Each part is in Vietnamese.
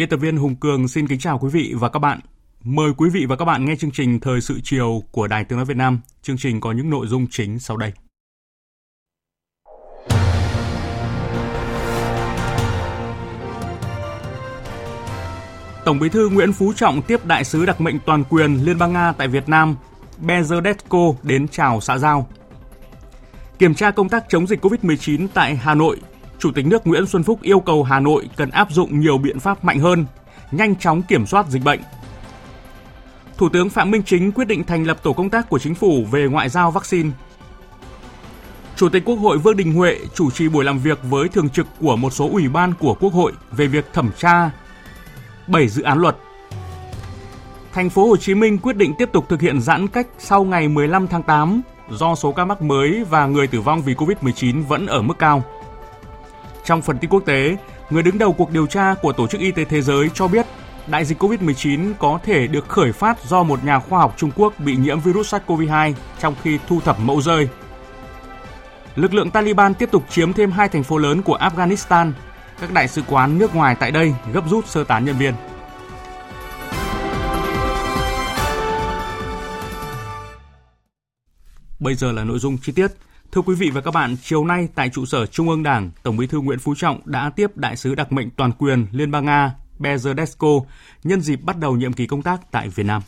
Biên tập viên Hùng Cường xin kính chào quý vị và các bạn. Mời quý vị và các bạn nghe chương trình Thời sự chiều của Đài Tiếng Nói Việt Nam. Chương trình có những nội dung chính sau đây. Tổng Bí thư Nguyễn Phú Trọng tiếp đại sứ đặc mệnh toàn quyền Liên bang Nga tại Việt Nam Bezerdetko đến chào xã giao. Kiểm tra công tác chống dịch COVID-19 tại Hà Nội, Chủ tịch nước Nguyễn Xuân Phúc yêu cầu Hà Nội cần áp dụng nhiều biện pháp mạnh hơn, nhanh chóng kiểm soát dịch bệnh. Thủ tướng Phạm Minh Chính quyết định thành lập tổ công tác của chính phủ về ngoại giao vaccine. Chủ tịch Quốc hội Vương Đình Huệ chủ trì buổi làm việc với thường trực của một số ủy ban của Quốc hội về việc thẩm tra 7 dự án luật. Thành phố Hồ Chí Minh quyết định tiếp tục thực hiện giãn cách sau ngày 15 tháng 8 do số ca mắc mới và người tử vong vì Covid-19 vẫn ở mức cao. Trong phần tin quốc tế, người đứng đầu cuộc điều tra của Tổ chức Y tế Thế giới cho biết đại dịch COVID-19 có thể được khởi phát do một nhà khoa học Trung Quốc bị nhiễm virus SARS-CoV-2 trong khi thu thập mẫu rơi. Lực lượng Taliban tiếp tục chiếm thêm hai thành phố lớn của Afghanistan. Các đại sứ quán nước ngoài tại đây gấp rút sơ tán nhân viên. Bây giờ là nội dung chi tiết. Thưa quý vị và các bạn, chiều nay tại trụ sở Trung ương Đảng, Tổng Bí thư Nguyễn Phú Trọng đã tiếp đại sứ đặc mệnh toàn quyền Liên bang Nga Bezerdesco nhân dịp bắt đầu nhiệm kỳ công tác tại Việt Nam.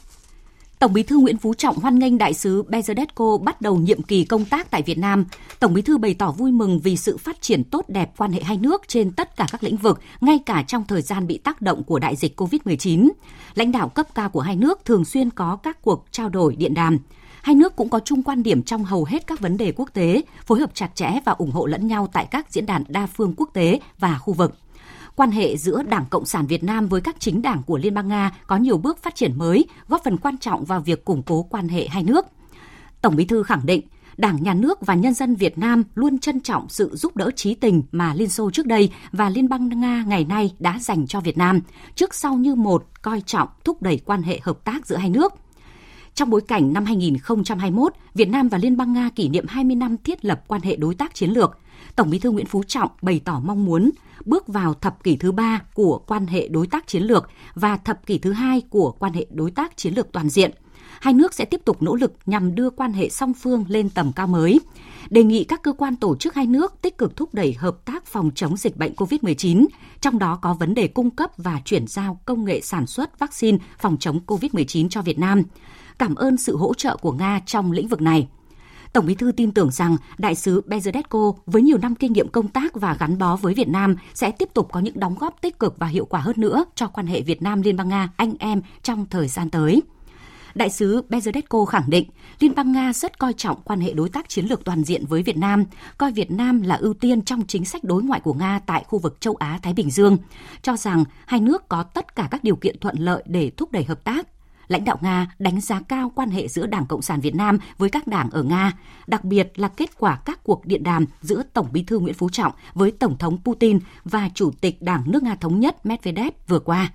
Tổng Bí thư Nguyễn Phú Trọng hoan nghênh đại sứ Bezerdesco bắt đầu nhiệm kỳ công tác tại Việt Nam. Tổng Bí thư bày tỏ vui mừng vì sự phát triển tốt đẹp quan hệ hai nước trên tất cả các lĩnh vực, ngay cả trong thời gian bị tác động của đại dịch COVID-19. Lãnh đạo cấp cao của hai nước thường xuyên có các cuộc trao đổi điện đàm. Hai nước cũng có chung quan điểm trong hầu hết các vấn đề quốc tế, phối hợp chặt chẽ và ủng hộ lẫn nhau tại các diễn đàn đa phương quốc tế và khu vực quan hệ giữa Đảng Cộng sản Việt Nam với các chính đảng của Liên bang Nga có nhiều bước phát triển mới, góp phần quan trọng vào việc củng cố quan hệ hai nước. Tổng Bí thư khẳng định, Đảng, Nhà nước và nhân dân Việt Nam luôn trân trọng sự giúp đỡ trí tình mà Liên Xô trước đây và Liên bang Nga ngày nay đã dành cho Việt Nam, trước sau như một coi trọng thúc đẩy quan hệ hợp tác giữa hai nước. Trong bối cảnh năm 2021, Việt Nam và Liên bang Nga kỷ niệm 20 năm thiết lập quan hệ đối tác chiến lược, Tổng Bí thư Nguyễn Phú Trọng bày tỏ mong muốn bước vào thập kỷ thứ ba của quan hệ đối tác chiến lược và thập kỷ thứ hai của quan hệ đối tác chiến lược toàn diện. Hai nước sẽ tiếp tục nỗ lực nhằm đưa quan hệ song phương lên tầm cao mới. Đề nghị các cơ quan tổ chức hai nước tích cực thúc đẩy hợp tác phòng chống dịch bệnh COVID-19, trong đó có vấn đề cung cấp và chuyển giao công nghệ sản xuất vaccine phòng chống COVID-19 cho Việt Nam. Cảm ơn sự hỗ trợ của Nga trong lĩnh vực này. Tổng Bí thư tin tưởng rằng đại sứ Bezerdetko với nhiều năm kinh nghiệm công tác và gắn bó với Việt Nam sẽ tiếp tục có những đóng góp tích cực và hiệu quả hơn nữa cho quan hệ Việt Nam Liên bang Nga anh em trong thời gian tới. Đại sứ Bezerdetko khẳng định Liên bang Nga rất coi trọng quan hệ đối tác chiến lược toàn diện với Việt Nam, coi Việt Nam là ưu tiên trong chính sách đối ngoại của Nga tại khu vực châu Á-Thái Bình Dương, cho rằng hai nước có tất cả các điều kiện thuận lợi để thúc đẩy hợp tác, lãnh đạo Nga đánh giá cao quan hệ giữa Đảng Cộng sản Việt Nam với các đảng ở Nga, đặc biệt là kết quả các cuộc điện đàm giữa Tổng Bí thư Nguyễn Phú Trọng với Tổng thống Putin và Chủ tịch Đảng nước Nga Thống nhất Medvedev vừa qua.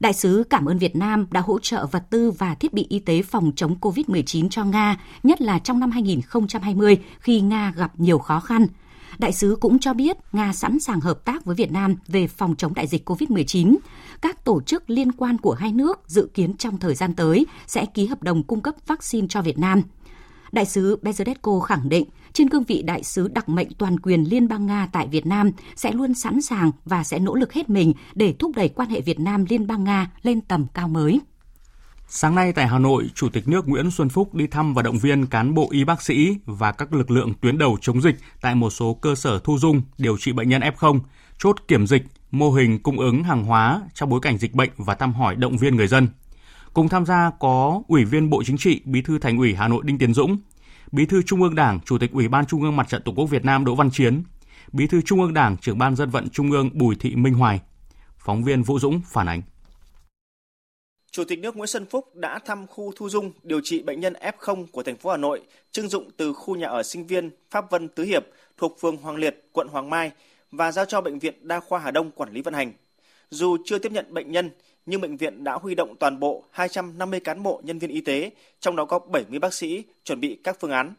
Đại sứ cảm ơn Việt Nam đã hỗ trợ vật tư và thiết bị y tế phòng chống COVID-19 cho Nga, nhất là trong năm 2020 khi Nga gặp nhiều khó khăn – Đại sứ cũng cho biết Nga sẵn sàng hợp tác với Việt Nam về phòng chống đại dịch COVID-19. Các tổ chức liên quan của hai nước dự kiến trong thời gian tới sẽ ký hợp đồng cung cấp vaccine cho Việt Nam. Đại sứ Bezerdetko khẳng định, trên cương vị đại sứ đặc mệnh toàn quyền Liên bang Nga tại Việt Nam sẽ luôn sẵn sàng và sẽ nỗ lực hết mình để thúc đẩy quan hệ Việt Nam Liên bang Nga lên tầm cao mới. Sáng nay tại Hà Nội, Chủ tịch nước Nguyễn Xuân Phúc đi thăm và động viên cán bộ y bác sĩ và các lực lượng tuyến đầu chống dịch tại một số cơ sở thu dung điều trị bệnh nhân F0, chốt kiểm dịch, mô hình cung ứng hàng hóa trong bối cảnh dịch bệnh và thăm hỏi động viên người dân. Cùng tham gia có Ủy viên Bộ Chính trị, Bí thư Thành ủy Hà Nội Đinh Tiến Dũng, Bí thư Trung ương Đảng, Chủ tịch Ủy ban Trung ương Mặt trận Tổ quốc Việt Nam Đỗ Văn Chiến, Bí thư Trung ương Đảng, Trưởng ban Dân vận Trung ương Bùi Thị Minh Hoài. Phóng viên Vũ Dũng phản ánh. Chủ tịch nước Nguyễn Xuân Phúc đã thăm khu thu dung điều trị bệnh nhân F0 của thành phố Hà Nội, trưng dụng từ khu nhà ở sinh viên Pháp Vân Tứ Hiệp thuộc phường Hoàng Liệt, quận Hoàng Mai và giao cho bệnh viện Đa khoa Hà Đông quản lý vận hành. Dù chưa tiếp nhận bệnh nhân, nhưng bệnh viện đã huy động toàn bộ 250 cán bộ nhân viên y tế, trong đó có 70 bác sĩ chuẩn bị các phương án.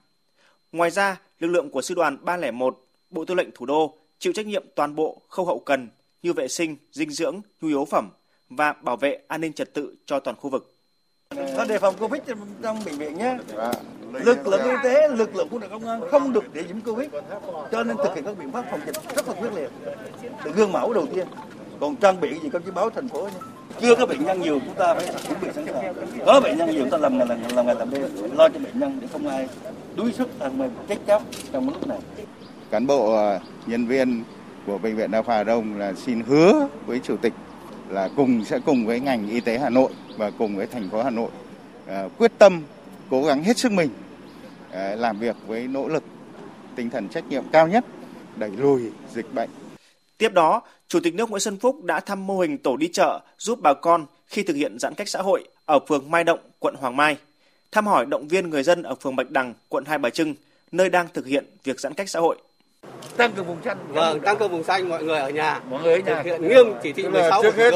Ngoài ra, lực lượng của sư đoàn 301, Bộ Tư lệnh Thủ đô chịu trách nhiệm toàn bộ khâu hậu cần như vệ sinh, dinh dưỡng, nhu yếu phẩm và bảo vệ an ninh trật tự cho toàn khu vực. Và đề phòng Covid trong bệnh viện nhé. Lực lượng y tế, lực lượng quân đội công an không được để nhiễm Covid. Cho nên thực hiện các biện pháp phòng dịch rất là quyết liệt. Từ gương mẫu đầu tiên. Còn trang bị gì công chí báo thành phố nhé. Chưa có bệnh nhân nhiều chúng ta phải chuẩn bị sẵn sàng. Có bệnh nhân nhiều chúng ta làm ngày làm, làm ngày làm đêm lo cho bệnh nhân để không ai đuối sức ăn chết chóc trong lúc này. Cán bộ ờ, nhân viên của bệnh viện Đa khoa Đông là xin hứa với chủ tịch là cùng sẽ cùng với ngành y tế Hà Nội và cùng với thành phố Hà Nội à, quyết tâm cố gắng hết sức mình à, làm việc với nỗ lực tinh thần trách nhiệm cao nhất đẩy lùi dịch bệnh. Tiếp đó, Chủ tịch nước Nguyễn Xuân Phúc đã thăm mô hình tổ đi chợ giúp bà con khi thực hiện giãn cách xã hội ở phường Mai Động, quận Hoàng Mai, thăm hỏi động viên người dân ở phường Bạch Đằng, quận Hai Bà Trưng, nơi đang thực hiện việc giãn cách xã hội tăng cường vùng xanh. Vâng tăng cường vùng xanh mọi người ở nhà. Mọi người ở nhà. Thực hiện nghiêm chỉ thị 16 trước hết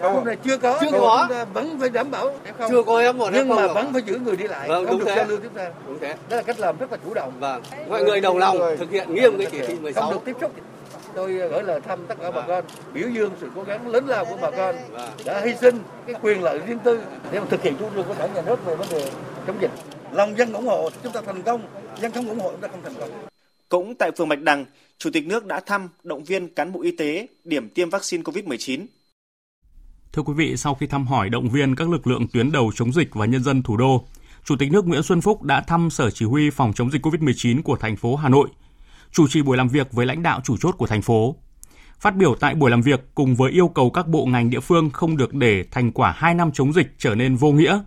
khu này chưa có chưa có. vẫn phải đảm bảo. Chưa có em một nhưng mà vẫn phải giữ người đi lại. Vâng, không đúng được lưu tiếp đúng thế. Đó là cách làm rất là chủ động. Vâng. Mọi người đồng lòng thực hiện nghiêm cái chỉ thị 16 không được tiếp xúc. Tôi gửi lời thăm tất cả bà con biểu dương sự cố gắng lớn lao của bà con đã hy sinh cái quyền lợi riêng tư để mà thực hiện chủ trương của đảng nhà nước về vấn đề chống dịch. Lòng dân ủng hộ chúng ta thành công dân không ủng hộ chúng ta không thành công cũng tại phường Bạch Đằng, Chủ tịch nước đã thăm động viên cán bộ y tế điểm tiêm vaccine COVID-19. Thưa quý vị, sau khi thăm hỏi động viên các lực lượng tuyến đầu chống dịch và nhân dân thủ đô, Chủ tịch nước Nguyễn Xuân Phúc đã thăm Sở Chỉ huy phòng chống dịch COVID-19 của thành phố Hà Nội, chủ trì buổi làm việc với lãnh đạo chủ chốt của thành phố. Phát biểu tại buổi làm việc cùng với yêu cầu các bộ ngành địa phương không được để thành quả 2 năm chống dịch trở nên vô nghĩa,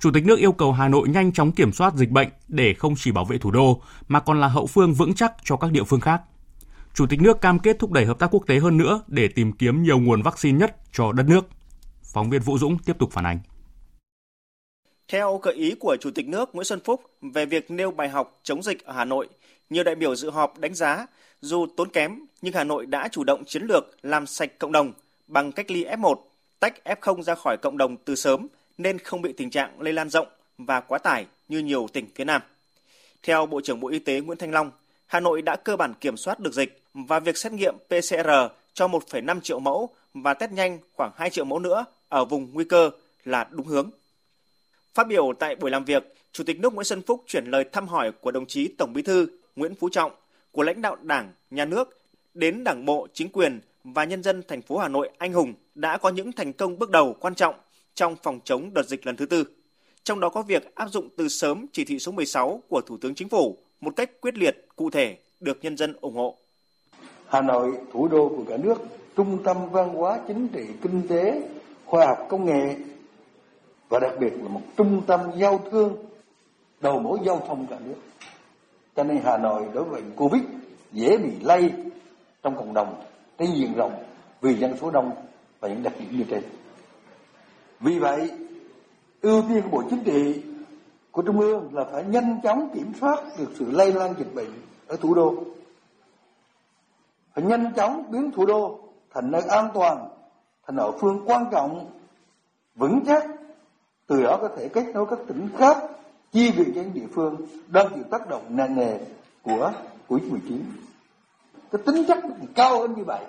Chủ tịch nước yêu cầu Hà Nội nhanh chóng kiểm soát dịch bệnh để không chỉ bảo vệ thủ đô mà còn là hậu phương vững chắc cho các địa phương khác. Chủ tịch nước cam kết thúc đẩy hợp tác quốc tế hơn nữa để tìm kiếm nhiều nguồn vaccine nhất cho đất nước. Phóng viên Vũ Dũng tiếp tục phản ánh. Theo gợi ý của Chủ tịch nước Nguyễn Xuân Phúc về việc nêu bài học chống dịch ở Hà Nội, nhiều đại biểu dự họp đánh giá dù tốn kém nhưng Hà Nội đã chủ động chiến lược làm sạch cộng đồng bằng cách ly F1, tách F0 ra khỏi cộng đồng từ sớm nên không bị tình trạng lây lan rộng và quá tải như nhiều tỉnh phía Nam. Theo Bộ trưởng Bộ Y tế Nguyễn Thanh Long, Hà Nội đã cơ bản kiểm soát được dịch và việc xét nghiệm PCR cho 1,5 triệu mẫu và test nhanh khoảng 2 triệu mẫu nữa ở vùng nguy cơ là đúng hướng. Phát biểu tại buổi làm việc, Chủ tịch nước Nguyễn Xuân Phúc chuyển lời thăm hỏi của đồng chí Tổng Bí thư Nguyễn Phú Trọng, của lãnh đạo Đảng, Nhà nước đến Đảng bộ, chính quyền và nhân dân thành phố Hà Nội anh hùng đã có những thành công bước đầu quan trọng trong phòng chống đợt dịch lần thứ tư. Trong đó có việc áp dụng từ sớm chỉ thị số 16 của Thủ tướng Chính phủ một cách quyết liệt, cụ thể được nhân dân ủng hộ. Hà Nội, thủ đô của cả nước, trung tâm văn hóa chính trị, kinh tế, khoa học công nghệ và đặc biệt là một trung tâm giao thương đầu mối giao thông cả nước. Cho nên Hà Nội đối với Covid dễ bị lây trong cộng đồng trên diện rộng vì dân số đông và những đặc điểm như trên. Vì vậy, ưu tiên của Bộ Chính trị của Trung ương là phải nhanh chóng kiểm soát được sự lây lan dịch bệnh ở thủ đô. Phải nhanh chóng biến thủ đô thành nơi an toàn, thành ở phương quan trọng, vững chắc, từ đó có thể kết nối các tỉnh khác, chi viện cho những địa phương đang chịu tác động nặng nề của Covid-19. Cái tính chất cao hơn như vậy.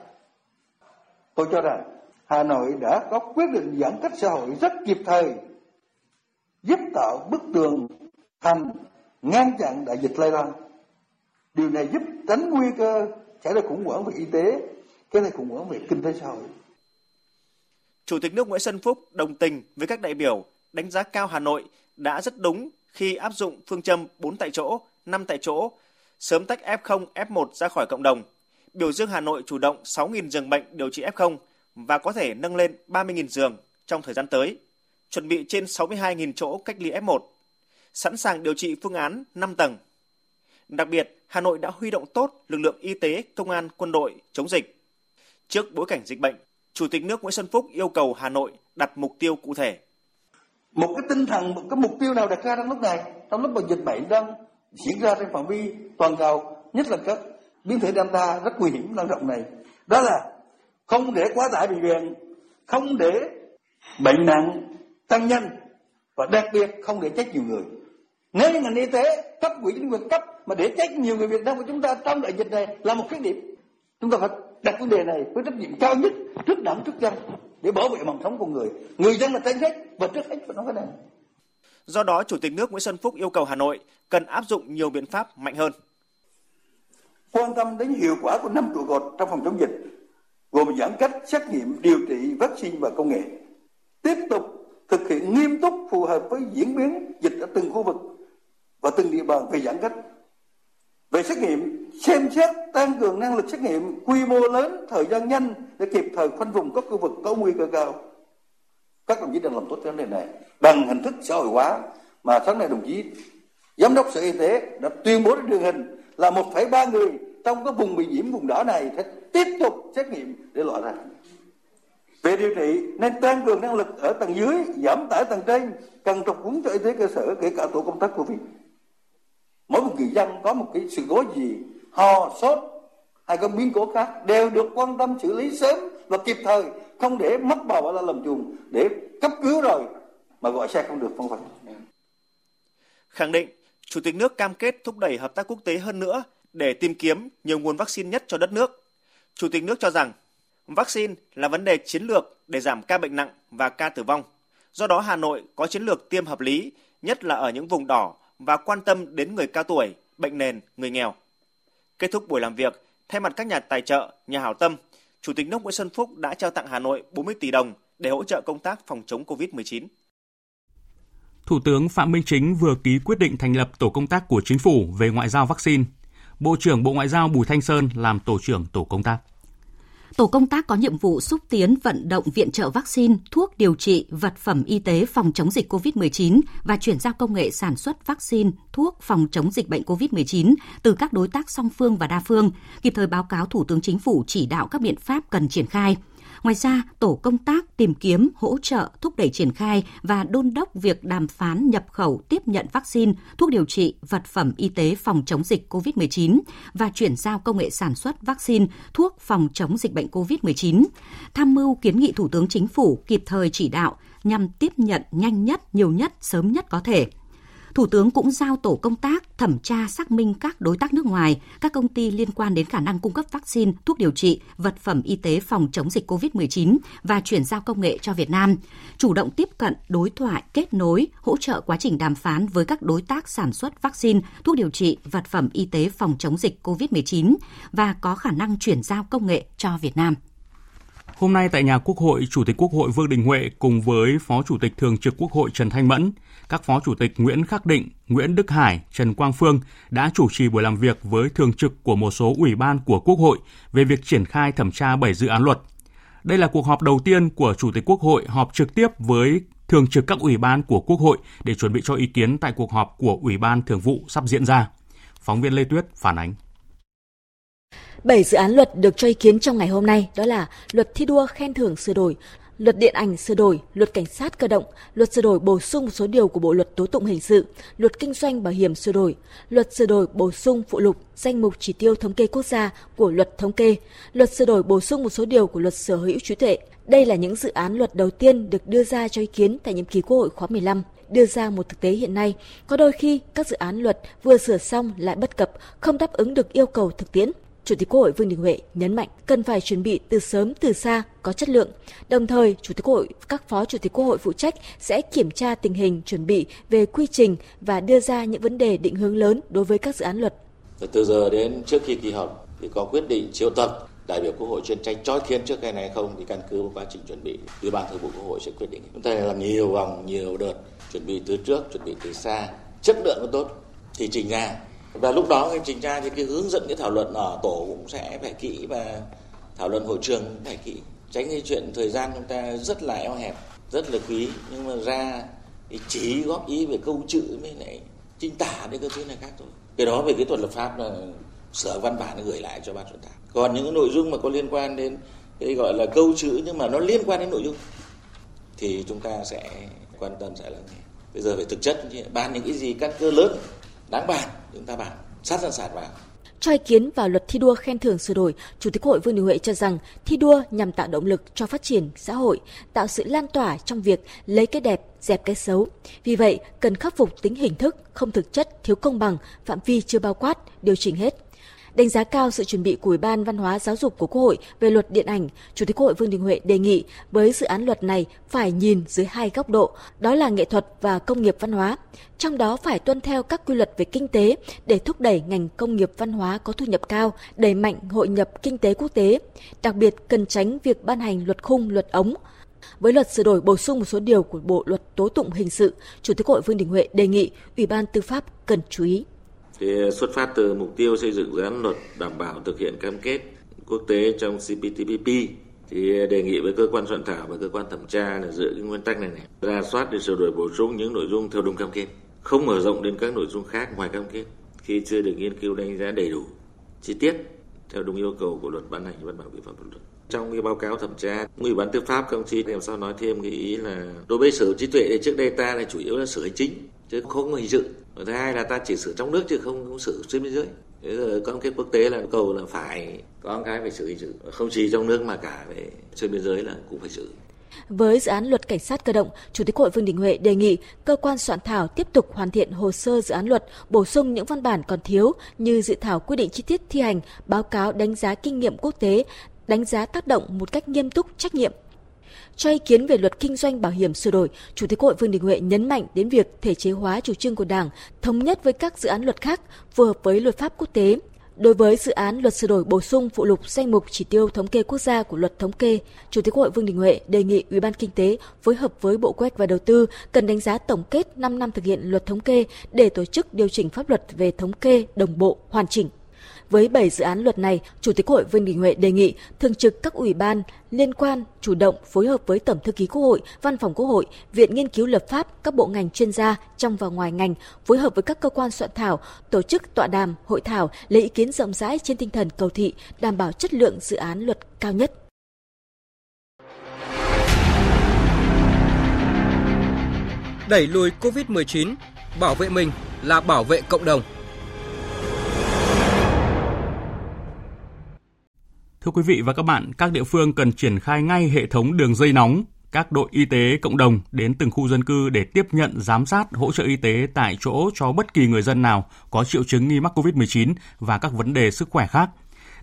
Tôi cho rằng Hà Nội đã có quyết định giãn cách xã hội rất kịp thời, giúp tạo bức tường thành ngăn chặn đại dịch lây lan. Điều này giúp tránh nguy cơ xảy ra khủng hoảng về y tế, cái này khủng hoảng về kinh tế xã hội. Chủ tịch nước Nguyễn Xuân Phúc đồng tình với các đại biểu đánh giá cao Hà Nội đã rất đúng khi áp dụng phương châm 4 tại chỗ, 5 tại chỗ, sớm tách F0, F1 ra khỏi cộng đồng. Biểu dương Hà Nội chủ động 6.000 giường bệnh điều trị F0 và có thể nâng lên 30.000 giường trong thời gian tới, chuẩn bị trên 62.000 chỗ cách ly F1, sẵn sàng điều trị phương án 5 tầng. Đặc biệt, Hà Nội đã huy động tốt lực lượng y tế, công an, quân đội chống dịch. Trước bối cảnh dịch bệnh, Chủ tịch nước Nguyễn Xuân Phúc yêu cầu Hà Nội đặt mục tiêu cụ thể. Một cái tinh thần, một cái mục tiêu nào đặt ra trong lúc này, trong lúc mà dịch bệnh đang diễn ra trên phạm vi toàn cầu, nhất là các biến thể Delta rất nguy hiểm lan rộng này, đó là không để quá tải bệnh viện, không để bệnh nặng tăng nhanh và đặc biệt không để chết nhiều người. Nếu như ngành y tế cấp quỹ chính quyền cấp mà để chết nhiều người Việt Nam của chúng ta trong đại dịch này là một khuyết điểm. Chúng ta phải đặt vấn đề này với trách nhiệm cao nhất trước đảng trước dân để bảo vệ mạng sống của người. Người dân là trên hết và trước hết phải nói cái này. Do đó, Chủ tịch nước Nguyễn Xuân Phúc yêu cầu Hà Nội cần áp dụng nhiều biện pháp mạnh hơn. Quan tâm đến hiệu quả của năm trụ cột trong phòng chống dịch, gồm giãn cách, xét nghiệm, điều trị, vaccine và công nghệ. Tiếp tục thực hiện nghiêm túc phù hợp với diễn biến dịch ở từng khu vực và từng địa bàn về giãn cách. Về xét nghiệm, xem xét tăng cường năng lực xét nghiệm quy mô lớn, thời gian nhanh để kịp thời khoanh vùng các khu vực có nguy cơ cao. Các đồng chí đang làm tốt vấn đề này bằng hình thức xã hội hóa mà sáng nay đồng chí giám đốc sở y tế đã tuyên bố trên truyền hình là 1,3 người trong cái vùng bị nhiễm vùng đỏ này phải tiếp tục xét nghiệm để loại ra. Về điều trị nên tăng cường năng lực ở tầng dưới, giảm tải tầng trên, cần tập huấn cho y tế cơ sở kể cả tổ công tác Covid. Mỗi một người dân có một cái sự cố gì, ho, sốt hay có biến cố khác đều được quan tâm xử lý sớm và kịp thời, không để mất bò ra lầm chuồng để cấp cứu rồi mà gọi xe không được phong vân. Khẳng định, Chủ tịch nước cam kết thúc đẩy hợp tác quốc tế hơn nữa để tìm kiếm nhiều nguồn vaccine nhất cho đất nước. Chủ tịch nước cho rằng vaccine là vấn đề chiến lược để giảm ca bệnh nặng và ca tử vong. Do đó Hà Nội có chiến lược tiêm hợp lý, nhất là ở những vùng đỏ và quan tâm đến người cao tuổi, bệnh nền, người nghèo. Kết thúc buổi làm việc, thay mặt các nhà tài trợ, nhà hảo tâm, Chủ tịch nước Nguyễn Xuân Phúc đã trao tặng Hà Nội 40 tỷ đồng để hỗ trợ công tác phòng chống COVID-19. Thủ tướng Phạm Minh Chính vừa ký quyết định thành lập tổ công tác của chính phủ về ngoại giao vaccine. Bộ trưởng Bộ Ngoại giao Bùi Thanh Sơn làm tổ trưởng tổ công tác. Tổ công tác có nhiệm vụ xúc tiến vận động viện trợ vaccine, thuốc điều trị, vật phẩm y tế phòng chống dịch COVID-19 và chuyển giao công nghệ sản xuất vaccine, thuốc phòng chống dịch bệnh COVID-19 từ các đối tác song phương và đa phương, kịp thời báo cáo Thủ tướng Chính phủ chỉ đạo các biện pháp cần triển khai – Ngoài ra, tổ công tác tìm kiếm, hỗ trợ, thúc đẩy triển khai và đôn đốc việc đàm phán nhập khẩu tiếp nhận vaccine, thuốc điều trị, vật phẩm y tế phòng chống dịch COVID-19 và chuyển giao công nghệ sản xuất vaccine, thuốc phòng chống dịch bệnh COVID-19. Tham mưu kiến nghị Thủ tướng Chính phủ kịp thời chỉ đạo nhằm tiếp nhận nhanh nhất, nhiều nhất, sớm nhất có thể – Thủ tướng cũng giao tổ công tác thẩm tra xác minh các đối tác nước ngoài, các công ty liên quan đến khả năng cung cấp vaccine, thuốc điều trị, vật phẩm y tế phòng chống dịch COVID-19 và chuyển giao công nghệ cho Việt Nam, chủ động tiếp cận, đối thoại, kết nối, hỗ trợ quá trình đàm phán với các đối tác sản xuất vaccine, thuốc điều trị, vật phẩm y tế phòng chống dịch COVID-19 và có khả năng chuyển giao công nghệ cho Việt Nam. Hôm nay tại nhà Quốc hội, Chủ tịch Quốc hội Vương Đình Huệ cùng với Phó Chủ tịch Thường trực Quốc hội Trần Thanh Mẫn, các Phó Chủ tịch Nguyễn Khắc Định, Nguyễn Đức Hải, Trần Quang Phương đã chủ trì buổi làm việc với thường trực của một số ủy ban của Quốc hội về việc triển khai thẩm tra 7 dự án luật. Đây là cuộc họp đầu tiên của Chủ tịch Quốc hội họp trực tiếp với thường trực các ủy ban của Quốc hội để chuẩn bị cho ý kiến tại cuộc họp của Ủy ban Thường vụ sắp diễn ra. Phóng viên Lê Tuyết phản ánh. 7 dự án luật được cho ý kiến trong ngày hôm nay đó là luật thi đua khen thưởng sửa đổi, luật điện ảnh sửa đổi, luật cảnh sát cơ động, luật sửa đổi bổ sung một số điều của Bộ luật tố tụng hình sự, luật kinh doanh bảo hiểm sửa đổi, luật sửa đổi bổ sung phụ lục danh mục chỉ tiêu thống kê quốc gia của luật thống kê, luật sửa đổi bổ sung một số điều của luật sở hữu trí tuệ. Đây là những dự án luật đầu tiên được đưa ra cho ý kiến tại nhiệm kỳ Quốc hội khóa 15 đưa ra một thực tế hiện nay, có đôi khi các dự án luật vừa sửa xong lại bất cập, không đáp ứng được yêu cầu thực tiễn. Chủ tịch Quốc hội Vương Đình Huệ nhấn mạnh cần phải chuẩn bị từ sớm từ xa có chất lượng. Đồng thời, Chủ tịch Quốc hội, các phó Chủ tịch Quốc hội phụ trách sẽ kiểm tra tình hình chuẩn bị về quy trình và đưa ra những vấn đề định hướng lớn đối với các dự án luật. Từ giờ đến trước khi kỳ họp thì có quyết định triệu tập đại biểu quốc hội chuyên tranh chói kiến trước cái này không thì căn cứ vào quá trình chuẩn bị ủy ban thường vụ quốc hội sẽ quyết định chúng ta làm nhiều vòng nhiều đợt chuẩn bị từ trước chuẩn bị từ xa chất lượng nó tốt thì trình ra và lúc đó cái trình tra, thì cái hướng dẫn cái thảo luận ở tổ cũng sẽ phải kỹ và thảo luận hội trường cũng phải kỹ. Tránh cái chuyện thời gian chúng ta rất là eo hẹp rất là quý. Nhưng mà ra thì chỉ góp ý về câu chữ mới lại chính tả đến cái thứ này khác thôi. Cái đó về cái thuật lập pháp là sửa văn bản gửi lại cho ban soạn thảo. Còn những cái nội dung mà có liên quan đến cái gọi là câu chữ nhưng mà nó liên quan đến nội dung thì chúng ta sẽ quan tâm sẽ lắng nghe. Bây giờ về thực chất ban những cái gì căn cơ lớn đáng bàn chúng ta bàn sát ra sạt vào cho ý kiến vào luật thi đua khen thưởng sửa đổi, Chủ tịch Hội Vương Đình Huệ cho rằng thi đua nhằm tạo động lực cho phát triển xã hội, tạo sự lan tỏa trong việc lấy cái đẹp, dẹp cái xấu. Vì vậy, cần khắc phục tính hình thức, không thực chất, thiếu công bằng, phạm vi chưa bao quát, điều chỉnh hết. Đánh giá cao sự chuẩn bị của Ủy ban Văn hóa Giáo dục của Quốc hội về luật điện ảnh, Chủ tịch Quốc hội Vương Đình Huệ đề nghị với dự án luật này phải nhìn dưới hai góc độ, đó là nghệ thuật và công nghiệp văn hóa. Trong đó phải tuân theo các quy luật về kinh tế để thúc đẩy ngành công nghiệp văn hóa có thu nhập cao, đẩy mạnh hội nhập kinh tế quốc tế. Đặc biệt cần tránh việc ban hành luật khung, luật ống, với luật sửa đổi bổ sung một số điều của Bộ luật tố tụng hình sự, Chủ tịch Hội Vương Đình Huệ đề nghị Ủy ban Tư pháp cần chú ý. Thì à, xuất phát từ mục tiêu xây dựng dự án luật đảm bảo thực hiện cam kết quốc tế trong CPTPP thì à, đề nghị với cơ quan soạn thảo và cơ quan thẩm tra là dựa cái nguyên tắc này này ra soát để sửa đổi bổ sung những nội dung theo đúng cam kết, không mở rộng đến các nội dung khác ngoài cam kết khi chưa được nghiên cứu đánh giá đầy đủ, chi tiết theo đúng yêu cầu của luật ban hành văn bản quy phạm pháp luật. Trong cái báo cáo thẩm tra, ủy ban tư pháp công chí làm sao nói thêm cái ý là đối với sở trí tuệ thì trước đây ta là chủ yếu là sở hành chính chứ không có hình sự. Và thứ hai là ta chỉ xử trong nước chứ không không xử xuyên biên giới. Thế rồi có cái quốc tế là cầu là phải có cái phải xử hình sự. Không chỉ trong nước mà cả về xuyên biên giới là cũng phải xử. Với dự án luật cảnh sát cơ động, Chủ tịch Hội Vương Đình Huệ đề nghị cơ quan soạn thảo tiếp tục hoàn thiện hồ sơ dự án luật, bổ sung những văn bản còn thiếu như dự thảo quy định chi tiết thi hành, báo cáo đánh giá kinh nghiệm quốc tế, đánh giá tác động một cách nghiêm túc, trách nhiệm cho ý kiến về luật kinh doanh bảo hiểm sửa đổi, Chủ tịch quốc Hội Vương Đình Huệ nhấn mạnh đến việc thể chế hóa chủ trương của Đảng thống nhất với các dự án luật khác phù hợp với luật pháp quốc tế. Đối với dự án luật sửa đổi bổ sung phụ lục danh mục chỉ tiêu thống kê quốc gia của luật thống kê, Chủ tịch quốc Hội Vương Đình Huệ đề nghị Ủy ban Kinh tế phối hợp với Bộ Kế hoạch và Đầu tư cần đánh giá tổng kết 5 năm thực hiện luật thống kê để tổ chức điều chỉnh pháp luật về thống kê đồng bộ, hoàn chỉnh. Với 7 dự án luật này, Chủ tịch Hội Vương Đình Huệ đề nghị thường trực các ủy ban liên quan chủ động phối hợp với Tổng thư ký Quốc hội, Văn phòng Quốc hội, Viện Nghiên cứu Lập pháp, các bộ ngành chuyên gia trong và ngoài ngành, phối hợp với các cơ quan soạn thảo, tổ chức tọa đàm, hội thảo, lấy ý kiến rộng rãi trên tinh thần cầu thị, đảm bảo chất lượng dự án luật cao nhất. Đẩy lùi COVID-19, bảo vệ mình là bảo vệ cộng đồng. Thưa quý vị và các bạn, các địa phương cần triển khai ngay hệ thống đường dây nóng, các đội y tế cộng đồng đến từng khu dân cư để tiếp nhận, giám sát, hỗ trợ y tế tại chỗ cho bất kỳ người dân nào có triệu chứng nghi mắc COVID-19 và các vấn đề sức khỏe khác.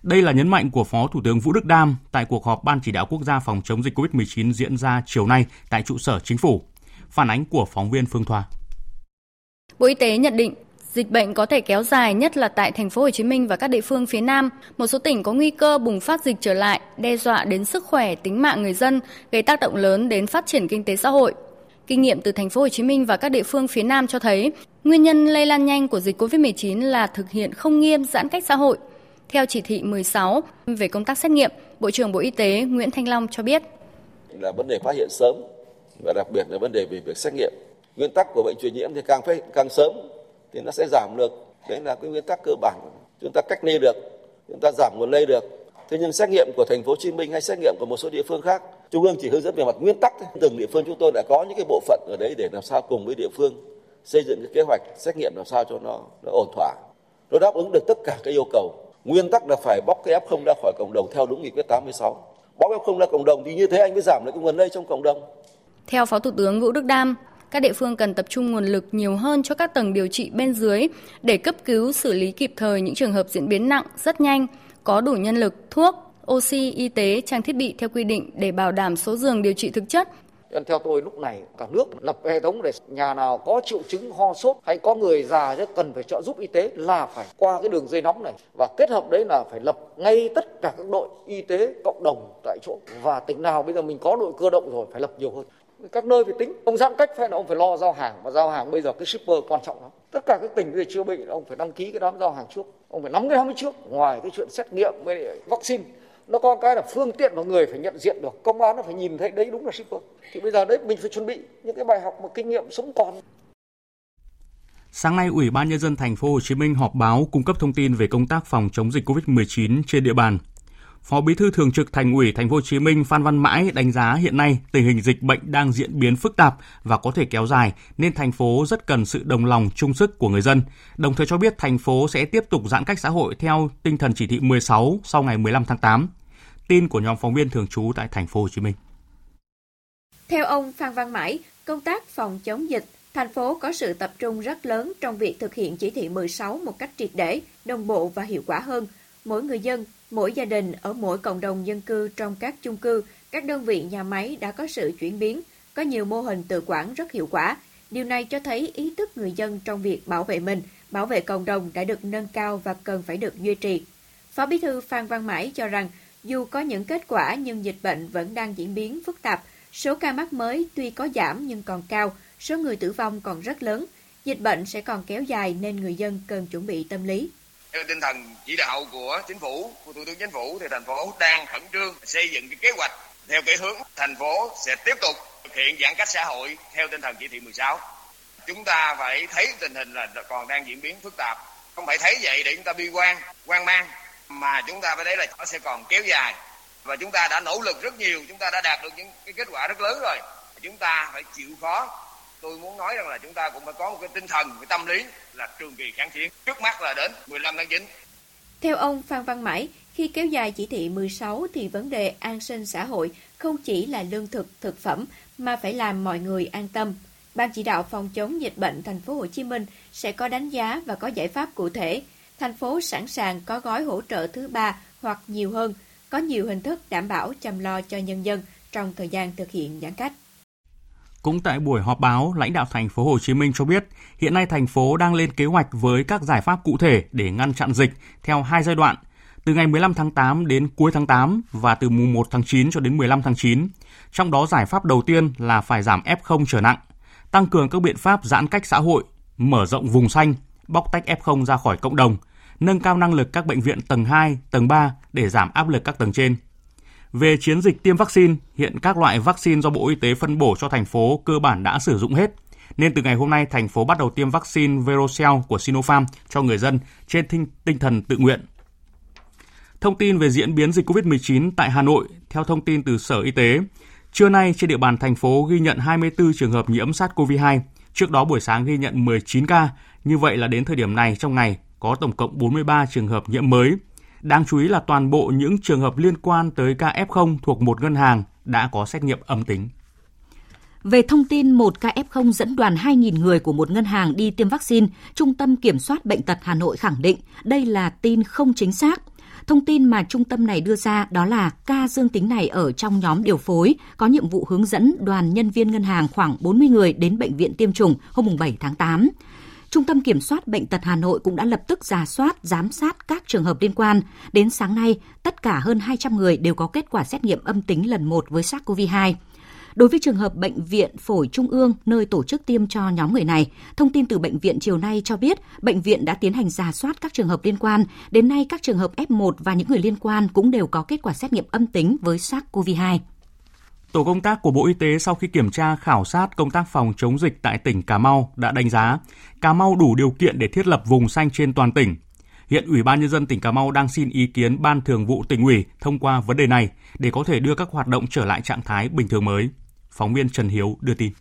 Đây là nhấn mạnh của Phó Thủ tướng Vũ Đức Đam tại cuộc họp Ban chỉ đạo quốc gia phòng chống dịch COVID-19 diễn ra chiều nay tại trụ sở chính phủ. Phản ánh của phóng viên Phương Thoa. Bộ Y tế nhận định Dịch bệnh có thể kéo dài nhất là tại thành phố Hồ Chí Minh và các địa phương phía Nam. Một số tỉnh có nguy cơ bùng phát dịch trở lại, đe dọa đến sức khỏe, tính mạng người dân, gây tác động lớn đến phát triển kinh tế xã hội. Kinh nghiệm từ thành phố Hồ Chí Minh và các địa phương phía Nam cho thấy, nguyên nhân lây lan nhanh của dịch COVID-19 là thực hiện không nghiêm giãn cách xã hội. Theo chỉ thị 16 về công tác xét nghiệm, Bộ trưởng Bộ Y tế Nguyễn Thanh Long cho biết là vấn đề phát hiện sớm và đặc biệt là vấn đề về việc xét nghiệm. Nguyên tắc của bệnh truyền nhiễm thì càng phải càng sớm thì nó sẽ giảm được. Đấy là cái nguyên tắc cơ bản. Chúng ta cách ly được chúng ta giảm nguồn lây được. Thế nhưng xét nghiệm của thành phố Hồ Chí Minh hay xét nghiệm của một số địa phương khác trung ương chỉ hướng dẫn về mặt nguyên tắc thôi. từng địa phương chúng tôi đã có những cái bộ phận ở đấy để làm sao cùng với địa phương xây dựng cái kế hoạch xét nghiệm làm sao cho nó nó ổn thỏa. Nó đáp ứng được tất cả các yêu cầu. Nguyên tắc là phải bóc cái f không ra khỏi cộng đồng theo đúng nghị quyết 86 bóc f không ra cộng đồng thì như thế anh mới giảm được cái nguồn lây trong cộng đồng. Theo Phó Thủ tướng Vũ Đức Đam, các địa phương cần tập trung nguồn lực nhiều hơn cho các tầng điều trị bên dưới để cấp cứu xử lý kịp thời những trường hợp diễn biến nặng rất nhanh, có đủ nhân lực, thuốc, oxy, y tế, trang thiết bị theo quy định để bảo đảm số giường điều trị thực chất. nên theo tôi lúc này cả nước lập hệ thống để nhà nào có triệu chứng ho sốt hay có người già rất cần phải trợ giúp y tế là phải qua cái đường dây nóng này. Và kết hợp đấy là phải lập ngay tất cả các đội y tế cộng đồng tại chỗ. Và tỉnh nào bây giờ mình có đội cơ động rồi phải lập nhiều hơn các nơi phải tính ông giãn cách phải là ông phải lo giao hàng. Và giao hàng bây giờ cái shipper quan trọng lắm. Tất cả các tỉnh về chưa bị ông phải đăng ký cái đám giao hàng trước. Ông phải nắm cái đám trước. Ngoài cái chuyện xét nghiệm với vaccine nó có cái là phương tiện mà người phải nhận diện được. Công an nó phải nhìn thấy đấy đúng là shipper. Thì bây giờ đấy mình phải chuẩn bị những cái bài học mà kinh nghiệm sống còn. Sáng nay, Ủy ban nhân dân thành phố Hồ Chí Minh họp báo cung cấp thông tin về công tác phòng chống dịch COVID-19 trên địa bàn. Phó Bí thư Thường trực Thành ủy Thành phố Hồ Chí Minh Phan Văn Mãi đánh giá hiện nay tình hình dịch bệnh đang diễn biến phức tạp và có thể kéo dài nên thành phố rất cần sự đồng lòng chung sức của người dân. Đồng thời cho biết thành phố sẽ tiếp tục giãn cách xã hội theo tinh thần chỉ thị 16 sau ngày 15 tháng 8. Tin của nhóm phóng viên thường trú tại Thành phố Hồ Chí Minh. Theo ông Phan Văn Mãi, công tác phòng chống dịch, thành phố có sự tập trung rất lớn trong việc thực hiện chỉ thị 16 một cách triệt để, đồng bộ và hiệu quả hơn. Mỗi người dân Mỗi gia đình ở mỗi cộng đồng dân cư trong các chung cư, các đơn vị nhà máy đã có sự chuyển biến, có nhiều mô hình tự quản rất hiệu quả. Điều này cho thấy ý thức người dân trong việc bảo vệ mình, bảo vệ cộng đồng đã được nâng cao và cần phải được duy trì. Phó Bí thư Phan Văn Mãi cho rằng, dù có những kết quả nhưng dịch bệnh vẫn đang diễn biến phức tạp. Số ca mắc mới tuy có giảm nhưng còn cao, số người tử vong còn rất lớn. Dịch bệnh sẽ còn kéo dài nên người dân cần chuẩn bị tâm lý. Theo tinh thần chỉ đạo của chính phủ, của thủ tướng chính phủ thì thành phố đang khẩn trương xây dựng cái kế hoạch theo cái hướng thành phố sẽ tiếp tục thực hiện giãn cách xã hội theo tinh thần chỉ thị 16. Chúng ta phải thấy tình hình là còn đang diễn biến phức tạp, không phải thấy vậy để chúng ta bi quan, quan mang mà chúng ta phải thấy là nó sẽ còn kéo dài và chúng ta đã nỗ lực rất nhiều, chúng ta đã đạt được những cái kết quả rất lớn rồi. Chúng ta phải chịu khó tôi muốn nói rằng là chúng ta cũng phải có một cái tinh thần, cái tâm lý là trường kỳ kháng chiến. Trước mắt là đến 15 tháng 9. Theo ông Phan Văn Mãi, khi kéo dài chỉ thị 16 thì vấn đề an sinh xã hội không chỉ là lương thực, thực phẩm mà phải làm mọi người an tâm. Ban chỉ đạo phòng chống dịch bệnh thành phố Hồ Chí Minh sẽ có đánh giá và có giải pháp cụ thể. Thành phố sẵn sàng có gói hỗ trợ thứ ba hoặc nhiều hơn, có nhiều hình thức đảm bảo chăm lo cho nhân dân trong thời gian thực hiện giãn cách. Cũng tại buổi họp báo, lãnh đạo thành phố Hồ Chí Minh cho biết, hiện nay thành phố đang lên kế hoạch với các giải pháp cụ thể để ngăn chặn dịch theo hai giai đoạn, từ ngày 15 tháng 8 đến cuối tháng 8 và từ mùng 1 tháng 9 cho đến 15 tháng 9. Trong đó giải pháp đầu tiên là phải giảm F0 trở nặng, tăng cường các biện pháp giãn cách xã hội, mở rộng vùng xanh, bóc tách F0 ra khỏi cộng đồng, nâng cao năng lực các bệnh viện tầng 2, tầng 3 để giảm áp lực các tầng trên. Về chiến dịch tiêm vaccine, hiện các loại vaccine do Bộ Y tế phân bổ cho thành phố cơ bản đã sử dụng hết. Nên từ ngày hôm nay, thành phố bắt đầu tiêm vaccine Verocell của Sinopharm cho người dân trên tinh, tinh thần tự nguyện. Thông tin về diễn biến dịch COVID-19 tại Hà Nội, theo thông tin từ Sở Y tế, trưa nay trên địa bàn thành phố ghi nhận 24 trường hợp nhiễm SARS-CoV-2. Trước đó buổi sáng ghi nhận 19 ca, như vậy là đến thời điểm này trong ngày có tổng cộng 43 trường hợp nhiễm mới. Đáng chú ý là toàn bộ những trường hợp liên quan tới ca F0 thuộc một ngân hàng đã có xét nghiệm âm tính. Về thông tin một ca F0 dẫn đoàn 2.000 người của một ngân hàng đi tiêm vaccine, Trung tâm Kiểm soát Bệnh tật Hà Nội khẳng định đây là tin không chính xác. Thông tin mà trung tâm này đưa ra đó là ca dương tính này ở trong nhóm điều phối có nhiệm vụ hướng dẫn đoàn nhân viên ngân hàng khoảng 40 người đến bệnh viện tiêm chủng hôm 7 tháng 8. Trung tâm Kiểm soát Bệnh tật Hà Nội cũng đã lập tức giả soát, giám sát các trường hợp liên quan. Đến sáng nay, tất cả hơn 200 người đều có kết quả xét nghiệm âm tính lần 1 với SARS-CoV-2. Đối với trường hợp bệnh viện phổi trung ương nơi tổ chức tiêm cho nhóm người này, thông tin từ bệnh viện chiều nay cho biết bệnh viện đã tiến hành giả soát các trường hợp liên quan. Đến nay các trường hợp F1 và những người liên quan cũng đều có kết quả xét nghiệm âm tính với SARS-CoV-2. Tổ công tác của Bộ Y tế sau khi kiểm tra khảo sát công tác phòng chống dịch tại tỉnh Cà Mau đã đánh giá Cà Mau đủ điều kiện để thiết lập vùng xanh trên toàn tỉnh. Hiện Ủy ban nhân dân tỉnh Cà Mau đang xin ý kiến Ban Thường vụ tỉnh ủy thông qua vấn đề này để có thể đưa các hoạt động trở lại trạng thái bình thường mới. Phóng viên Trần Hiếu đưa tin.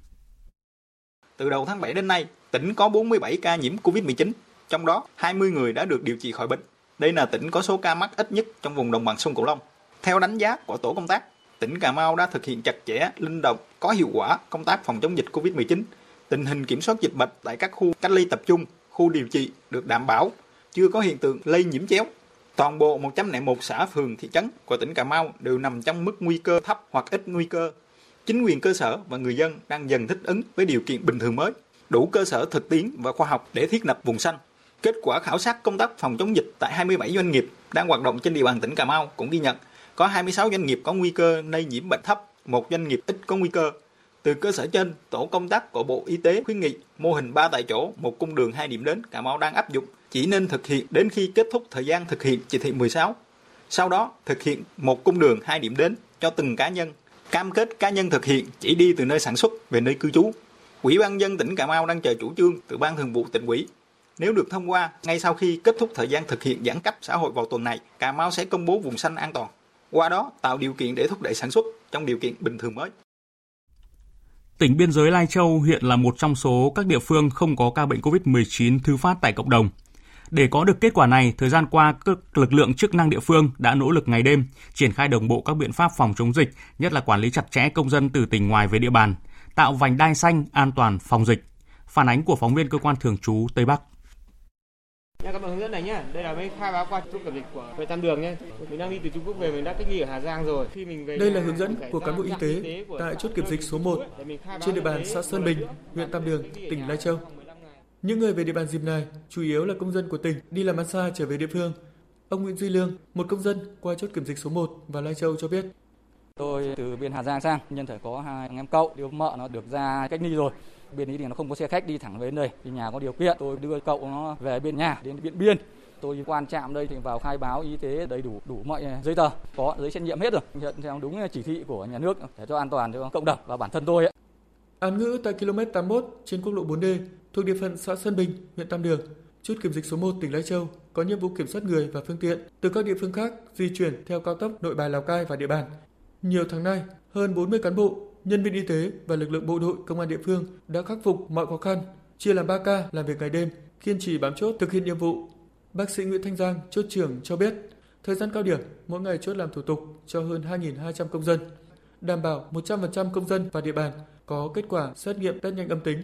Từ đầu tháng 7 đến nay, tỉnh có 47 ca nhiễm COVID-19, trong đó 20 người đã được điều trị khỏi bệnh. Đây là tỉnh có số ca mắc ít nhất trong vùng đồng bằng sông Cửu Long. Theo đánh giá của tổ công tác, tỉnh Cà Mau đã thực hiện chặt chẽ, linh động, có hiệu quả công tác phòng chống dịch COVID-19. Tình hình kiểm soát dịch bệnh tại các khu cách ly tập trung, khu điều trị được đảm bảo, chưa có hiện tượng lây nhiễm chéo. Toàn bộ 101 xã phường thị trấn của tỉnh Cà Mau đều nằm trong mức nguy cơ thấp hoặc ít nguy cơ. chính quyền cơ sở và người dân đang dần thích ứng với điều kiện bình thường mới, đủ cơ sở thực tiễn và khoa học để thiết lập vùng xanh. Kết quả khảo sát công tác phòng chống dịch tại 27 doanh nghiệp đang hoạt động trên địa bàn tỉnh Cà Mau cũng ghi nhận có 26 doanh nghiệp có nguy cơ lây nhiễm bệnh thấp, một doanh nghiệp ít có nguy cơ. Từ cơ sở trên, tổ công tác của Bộ Y tế khuyến nghị mô hình 3 tại chỗ, một cung đường hai điểm đến Cà Mau đang áp dụng chỉ nên thực hiện đến khi kết thúc thời gian thực hiện chỉ thị 16. Sau đó, thực hiện một cung đường hai điểm đến cho từng cá nhân. Cam kết cá nhân thực hiện chỉ đi từ nơi sản xuất về nơi cư trú. Ủy ban dân tỉnh Cà Mau đang chờ chủ trương từ Ban Thường vụ tỉnh ủy. Nếu được thông qua, ngay sau khi kết thúc thời gian thực hiện giãn cách xã hội vào tuần này, Cà Mau sẽ công bố vùng xanh an toàn. Qua đó tạo điều kiện để thúc đẩy sản xuất trong điều kiện bình thường mới. Tỉnh biên giới Lai Châu hiện là một trong số các địa phương không có ca bệnh COVID-19 thứ phát tại cộng đồng. Để có được kết quả này, thời gian qua các lực lượng chức năng địa phương đã nỗ lực ngày đêm triển khai đồng bộ các biện pháp phòng chống dịch, nhất là quản lý chặt chẽ công dân từ tỉnh ngoài về địa bàn, tạo vành đai xanh an toàn phòng dịch. Phản ánh của phóng viên cơ quan thường trú Tây Bắc. Nha các bạn hướng dẫn này nhá, đây là mới khai báo qua chốt kiểm dịch của huyện Tam Đường nhé. Mình đang đi từ Trung Quốc về, mình đã cách ly ở Hà Giang rồi. Khi mình về đây là hướng dẫn của cán bộ y tế tại chốt kiểm dịch số 1 trên địa bàn xã Sơn Bình, huyện Tam Đường, tỉnh Lai Châu. Những người về địa bàn dịp này chủ yếu là công dân của tỉnh đi làm ăn xa trở về địa phương. Ông Nguyễn Duy Lương, một công dân qua chốt kiểm dịch số 1 và Lai Châu cho biết. Tôi từ biên Hà Giang sang, nhân thể có hai anh em cậu, đứa mợ nó được ra cách ly rồi. Bên ý thì nó không có xe khách đi thẳng đến đây, thì nhà có điều kiện, tôi đưa cậu nó về bên nhà đến điện biên. Tôi quan trạm đây thì vào khai báo y tế đầy đủ đủ mọi à, giấy tờ, có giấy xét nghiệm hết rồi, nhận theo đúng à, chỉ thị của nhà nước để cho an toàn cho cộng đồng và bản thân tôi ấy. Án ngữ tại km 81 trên quốc lộ 4D thuộc địa phận xã Sơn Bình, huyện Tam Đường. Chốt kiểm dịch số 1 tỉnh Lai Châu có nhiệm vụ kiểm soát người và phương tiện từ các địa phương khác di chuyển theo cao tốc Nội Bài Lào Cai và địa bàn. Nhiều tháng nay, hơn 40 cán bộ, nhân viên y tế và lực lượng bộ đội công an địa phương đã khắc phục mọi khó khăn, chia làm 3 ca làm việc ngày đêm, kiên trì bám chốt thực hiện nhiệm vụ. Bác sĩ Nguyễn Thanh Giang, chốt trưởng cho biết, thời gian cao điểm, mỗi ngày chốt làm thủ tục cho hơn 2.200 công dân, đảm bảo 100% công dân và địa bàn có kết quả xét nghiệm test nhanh âm tính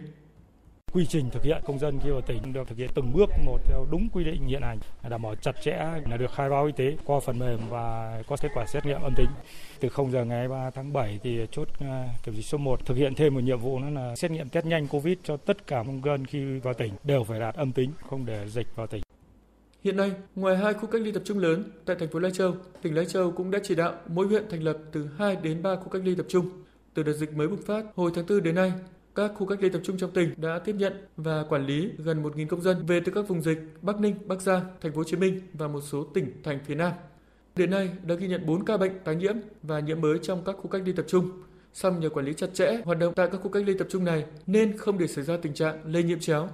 quy trình thực hiện công dân khi vào tỉnh được thực hiện từng bước một theo đúng quy định hiện hành đảm bảo chặt chẽ là được khai báo y tế qua phần mềm và có kết quả xét nghiệm âm tính từ 0 giờ ngày 3 tháng 7 thì chốt à, kiểm dịch số 1 thực hiện thêm một nhiệm vụ nữa là xét nghiệm test nhanh covid cho tất cả công dân khi vào tỉnh đều phải đạt âm tính không để dịch vào tỉnh Hiện nay, ngoài hai khu cách ly tập trung lớn tại thành phố Lai Châu, tỉnh Lai Châu cũng đã chỉ đạo mỗi huyện thành lập từ 2 đến 3 khu cách ly tập trung. Từ đợt dịch mới bùng phát hồi tháng 4 đến nay, các khu cách ly tập trung trong tỉnh đã tiếp nhận và quản lý gần 1.000 công dân về từ các vùng dịch Bắc Ninh, Bắc Giang, Thành phố Hồ Chí Minh và một số tỉnh thành phía Nam. Đến nay đã ghi nhận 4 ca bệnh tái nhiễm và nhiễm mới trong các khu cách ly tập trung. Song nhờ quản lý chặt chẽ hoạt động tại các khu cách ly tập trung này nên không để xảy ra tình trạng lây nhiễm chéo.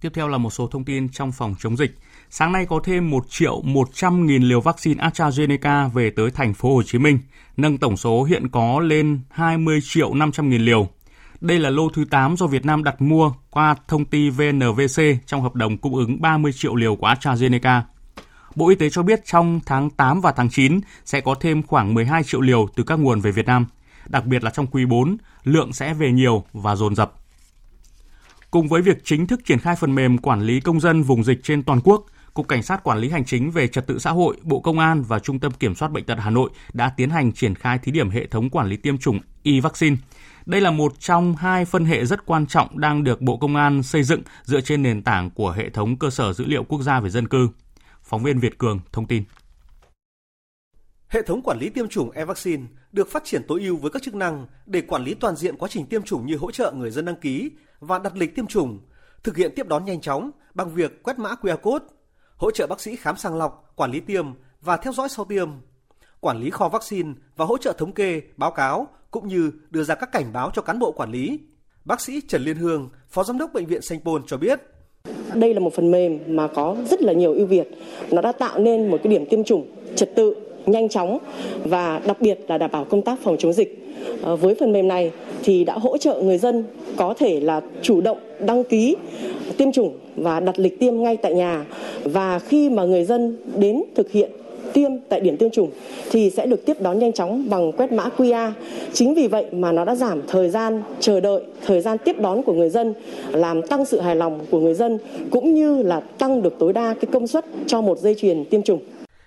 Tiếp theo là một số thông tin trong phòng chống dịch. Sáng nay có thêm 1 triệu 100 nghìn liều vaccine AstraZeneca về tới thành phố Hồ Chí Minh, nâng tổng số hiện có lên 20 triệu 500 nghìn liều. Đây là lô thứ 8 do Việt Nam đặt mua qua thông ty VNVC trong hợp đồng cung ứng 30 triệu liều của AstraZeneca. Bộ Y tế cho biết trong tháng 8 và tháng 9 sẽ có thêm khoảng 12 triệu liều từ các nguồn về Việt Nam. Đặc biệt là trong quý 4, lượng sẽ về nhiều và dồn dập. Cùng với việc chính thức triển khai phần mềm quản lý công dân vùng dịch trên toàn quốc, Cục Cảnh sát Quản lý Hành chính về Trật tự xã hội, Bộ Công an và Trung tâm Kiểm soát Bệnh tật Hà Nội đã tiến hành triển khai thí điểm hệ thống quản lý tiêm chủng y vaccine Đây là một trong hai phân hệ rất quan trọng đang được Bộ Công an xây dựng dựa trên nền tảng của hệ thống cơ sở dữ liệu quốc gia về dân cư. Phóng viên Việt Cường thông tin. Hệ thống quản lý tiêm chủng e-vaccine được phát triển tối ưu với các chức năng để quản lý toàn diện quá trình tiêm chủng như hỗ trợ người dân đăng ký và đặt lịch tiêm chủng, thực hiện tiếp đón nhanh chóng bằng việc quét mã QR code, hỗ trợ bác sĩ khám sàng lọc, quản lý tiêm và theo dõi sau tiêm, quản lý kho vaccine và hỗ trợ thống kê, báo cáo cũng như đưa ra các cảnh báo cho cán bộ quản lý. Bác sĩ Trần Liên Hương, Phó Giám đốc Bệnh viện Sanh Pôn cho biết. Đây là một phần mềm mà có rất là nhiều ưu việt. Nó đã tạo nên một cái điểm tiêm chủng trật tự, nhanh chóng và đặc biệt là đảm bảo công tác phòng chống dịch. Ờ, với phần mềm này thì đã hỗ trợ người dân có thể là chủ động đăng ký tiêm chủng và đặt lịch tiêm ngay tại nhà và khi mà người dân đến thực hiện tiêm tại điểm tiêm chủng thì sẽ được tiếp đón nhanh chóng bằng quét mã QR. Chính vì vậy mà nó đã giảm thời gian chờ đợi, thời gian tiếp đón của người dân, làm tăng sự hài lòng của người dân cũng như là tăng được tối đa cái công suất cho một dây chuyền tiêm chủng.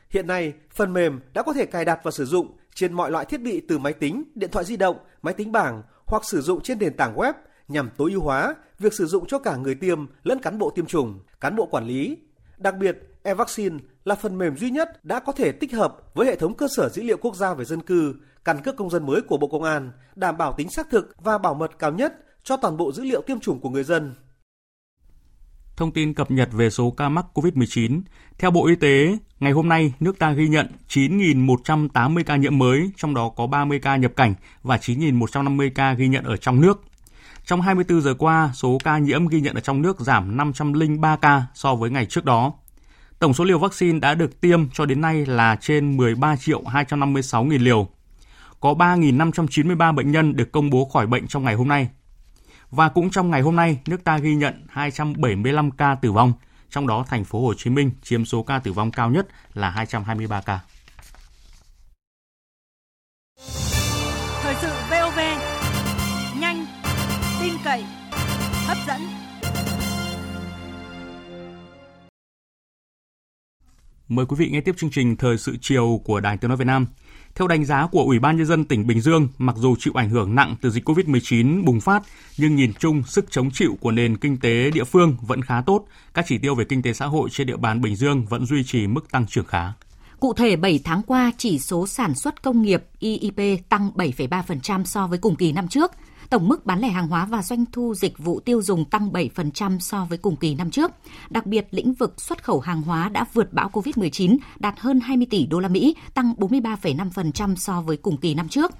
Hiện nay, phần mềm đã có thể cài đặt và sử dụng trên mọi loại thiết bị từ máy tính, điện thoại di động, máy tính bảng hoặc sử dụng trên nền tảng web nhằm tối ưu hóa việc sử dụng cho cả người tiêm lẫn cán bộ tiêm chủng, cán bộ quản lý. Đặc biệt, e-vaccine là phần mềm duy nhất đã có thể tích hợp với hệ thống cơ sở dữ liệu quốc gia về dân cư, căn cước công dân mới của Bộ Công an, đảm bảo tính xác thực và bảo mật cao nhất cho toàn bộ dữ liệu tiêm chủng của người dân. Thông tin cập nhật về số ca mắc COVID-19. Theo Bộ Y tế, ngày hôm nay nước ta ghi nhận 9.180 ca nhiễm mới, trong đó có 30 ca nhập cảnh và 9.150 ca ghi nhận ở trong nước. Trong 24 giờ qua, số ca nhiễm ghi nhận ở trong nước giảm 503 ca so với ngày trước đó. Tổng số liều vaccine đã được tiêm cho đến nay là trên 13 triệu 256 nghìn liều. Có 3.593 bệnh nhân được công bố khỏi bệnh trong ngày hôm nay. Và cũng trong ngày hôm nay, nước ta ghi nhận 275 ca tử vong, trong đó thành phố Hồ Chí Minh chiếm số ca tử vong cao nhất là 223 ca. Thời sự VOV, nhanh, tin cậy, hấp dẫn. Mời quý vị nghe tiếp chương trình Thời sự chiều của Đài Tiếng Nói Việt Nam. Theo đánh giá của Ủy ban Nhân dân tỉnh Bình Dương, mặc dù chịu ảnh hưởng nặng từ dịch COVID-19 bùng phát, nhưng nhìn chung sức chống chịu của nền kinh tế địa phương vẫn khá tốt. Các chỉ tiêu về kinh tế xã hội trên địa bàn Bình Dương vẫn duy trì mức tăng trưởng khá. Cụ thể, 7 tháng qua, chỉ số sản xuất công nghiệp IIP tăng 7,3% so với cùng kỳ năm trước. Tổng mức bán lẻ hàng hóa và doanh thu dịch vụ tiêu dùng tăng 7% so với cùng kỳ năm trước. Đặc biệt, lĩnh vực xuất khẩu hàng hóa đã vượt bão COVID-19, đạt hơn 20 tỷ đô la Mỹ, tăng 43,5% so với cùng kỳ năm trước.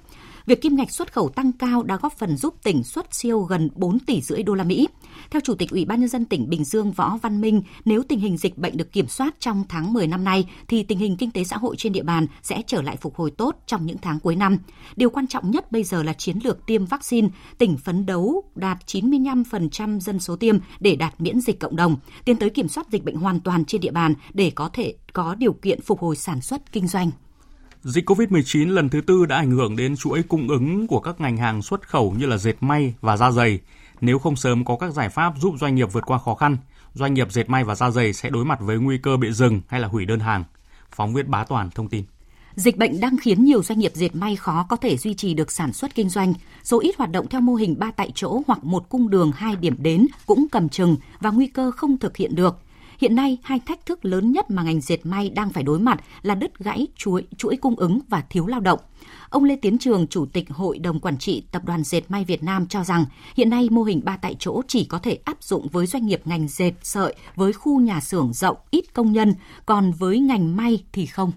Việc kim ngạch xuất khẩu tăng cao đã góp phần giúp tỉnh xuất siêu gần 4 tỷ rưỡi đô la Mỹ. Theo Chủ tịch Ủy ban nhân dân tỉnh Bình Dương Võ Văn Minh, nếu tình hình dịch bệnh được kiểm soát trong tháng 10 năm nay thì tình hình kinh tế xã hội trên địa bàn sẽ trở lại phục hồi tốt trong những tháng cuối năm. Điều quan trọng nhất bây giờ là chiến lược tiêm vaccine, tỉnh phấn đấu đạt 95% dân số tiêm để đạt miễn dịch cộng đồng, tiến tới kiểm soát dịch bệnh hoàn toàn trên địa bàn để có thể có điều kiện phục hồi sản xuất kinh doanh. Dịch COVID-19 lần thứ tư đã ảnh hưởng đến chuỗi cung ứng của các ngành hàng xuất khẩu như là dệt may và da giày. Nếu không sớm có các giải pháp giúp doanh nghiệp vượt qua khó khăn, doanh nghiệp dệt may và da dày sẽ đối mặt với nguy cơ bị dừng hay là hủy đơn hàng. Phóng viên Bá Toàn thông tin. Dịch bệnh đang khiến nhiều doanh nghiệp dệt may khó có thể duy trì được sản xuất kinh doanh. Số ít hoạt động theo mô hình ba tại chỗ hoặc một cung đường hai điểm đến cũng cầm chừng và nguy cơ không thực hiện được. Hiện nay, hai thách thức lớn nhất mà ngành dệt may đang phải đối mặt là đứt gãy chuỗi, chuỗi cung ứng và thiếu lao động. Ông Lê Tiến Trường, Chủ tịch Hội đồng Quản trị Tập đoàn Dệt May Việt Nam cho rằng hiện nay mô hình ba tại chỗ chỉ có thể áp dụng với doanh nghiệp ngành dệt sợi với khu nhà xưởng rộng ít công nhân, còn với ngành may thì không.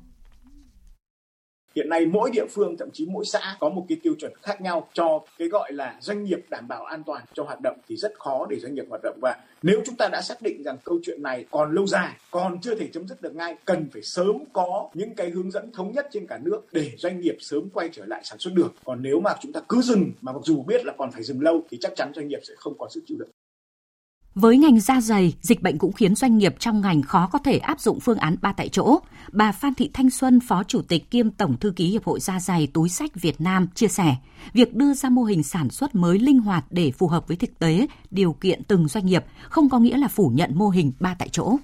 Hiện nay mỗi địa phương thậm chí mỗi xã có một cái tiêu chuẩn khác nhau cho cái gọi là doanh nghiệp đảm bảo an toàn cho hoạt động thì rất khó để doanh nghiệp hoạt động và nếu chúng ta đã xác định rằng câu chuyện này còn lâu dài, còn chưa thể chấm dứt được ngay, cần phải sớm có những cái hướng dẫn thống nhất trên cả nước để doanh nghiệp sớm quay trở lại sản xuất được. Còn nếu mà chúng ta cứ dừng mà mặc dù biết là còn phải dừng lâu thì chắc chắn doanh nghiệp sẽ không còn sức chịu đựng. Với ngành da dày, dịch bệnh cũng khiến doanh nghiệp trong ngành khó có thể áp dụng phương án ba tại chỗ. Bà Phan Thị Thanh Xuân, Phó Chủ tịch kiêm Tổng Thư ký Hiệp hội Da dày túi sách Việt Nam chia sẻ, việc đưa ra mô hình sản xuất mới linh hoạt để phù hợp với thực tế, điều kiện từng doanh nghiệp không có nghĩa là phủ nhận mô hình ba tại chỗ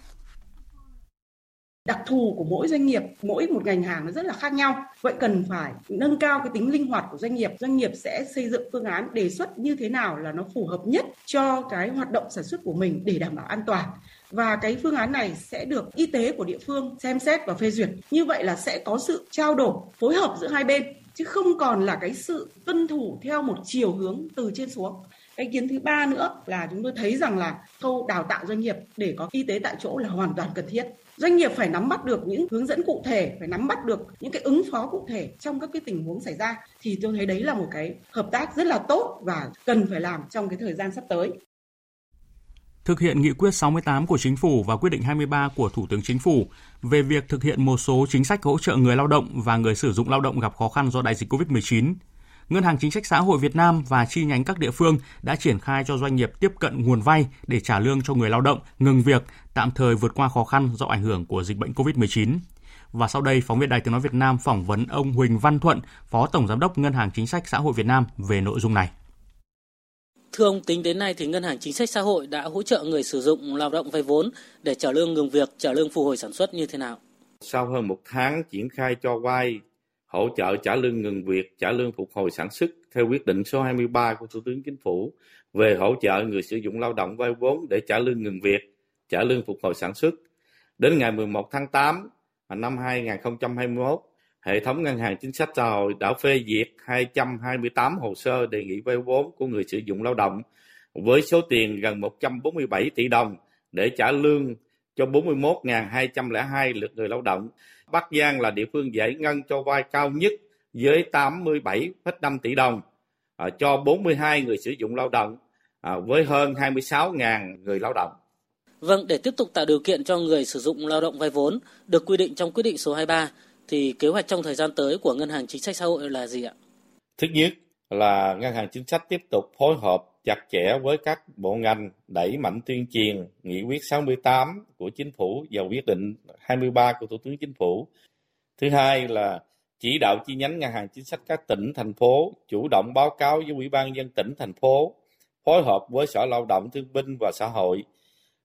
đặc thù của mỗi doanh nghiệp, mỗi một ngành hàng nó rất là khác nhau. Vậy cần phải nâng cao cái tính linh hoạt của doanh nghiệp doanh nghiệp sẽ xây dựng phương án đề xuất như thế nào là nó phù hợp nhất cho cái hoạt động sản xuất của mình để đảm bảo an toàn. Và cái phương án này sẽ được y tế của địa phương xem xét và phê duyệt. Như vậy là sẽ có sự trao đổi, phối hợp giữa hai bên, chứ không còn là cái sự tuân thủ theo một chiều hướng từ trên xuống. Cái kiến thứ ba nữa là chúng tôi thấy rằng là khâu đào tạo doanh nghiệp để có y tế tại chỗ là hoàn toàn cần thiết doanh nghiệp phải nắm bắt được những hướng dẫn cụ thể, phải nắm bắt được những cái ứng phó cụ thể trong các cái tình huống xảy ra thì tôi thấy đấy là một cái hợp tác rất là tốt và cần phải làm trong cái thời gian sắp tới thực hiện nghị quyết 68 của Chính phủ và quyết định 23 của Thủ tướng Chính phủ về việc thực hiện một số chính sách hỗ trợ người lao động và người sử dụng lao động gặp khó khăn do đại dịch COVID-19. Ngân hàng Chính sách Xã hội Việt Nam và chi nhánh các địa phương đã triển khai cho doanh nghiệp tiếp cận nguồn vay để trả lương cho người lao động, ngừng việc, tạm thời vượt qua khó khăn do ảnh hưởng của dịch bệnh COVID-19. Và sau đây, phóng viên Đài Tiếng Nói Việt Nam phỏng vấn ông Huỳnh Văn Thuận, Phó Tổng Giám đốc Ngân hàng Chính sách Xã hội Việt Nam về nội dung này. Thưa ông, tính đến nay thì Ngân hàng Chính sách Xã hội đã hỗ trợ người sử dụng lao động vay vốn để trả lương ngừng việc, trả lương phục hồi sản xuất như thế nào? Sau hơn một tháng triển khai cho vay hỗ trợ trả lương ngừng việc, trả lương phục hồi sản xuất theo quyết định số 23 của Thủ tướng Chính phủ về hỗ trợ người sử dụng lao động vay vốn để trả lương ngừng việc, trả lương phục hồi sản xuất. Đến ngày 11 tháng 8 năm 2021, hệ thống ngân hàng chính sách xã hội đã phê duyệt 228 hồ sơ đề nghị vay vốn của người sử dụng lao động với số tiền gần 147 tỷ đồng để trả lương cho 41.202 lượt người lao động. Bắc Giang là địa phương giải ngân cho vay cao nhất với 87,5 tỷ đồng à, cho 42 người sử dụng lao động à, với hơn 26.000 người lao động. Vâng, để tiếp tục tạo điều kiện cho người sử dụng lao động vay vốn được quy định trong quyết định số 23 thì kế hoạch trong thời gian tới của Ngân hàng Chính sách Xã hội là gì ạ? Thứ nhất là Ngân hàng Chính sách tiếp tục phối hợp chặt chẽ với các bộ ngành đẩy mạnh tuyên truyền nghị quyết 68 của chính phủ và quyết định 23 của Thủ tướng Chính phủ. Thứ hai là chỉ đạo chi nhánh ngân hàng chính sách các tỉnh, thành phố chủ động báo cáo với Ủy ban dân tỉnh, thành phố, phối hợp với Sở Lao động Thương binh và Xã hội,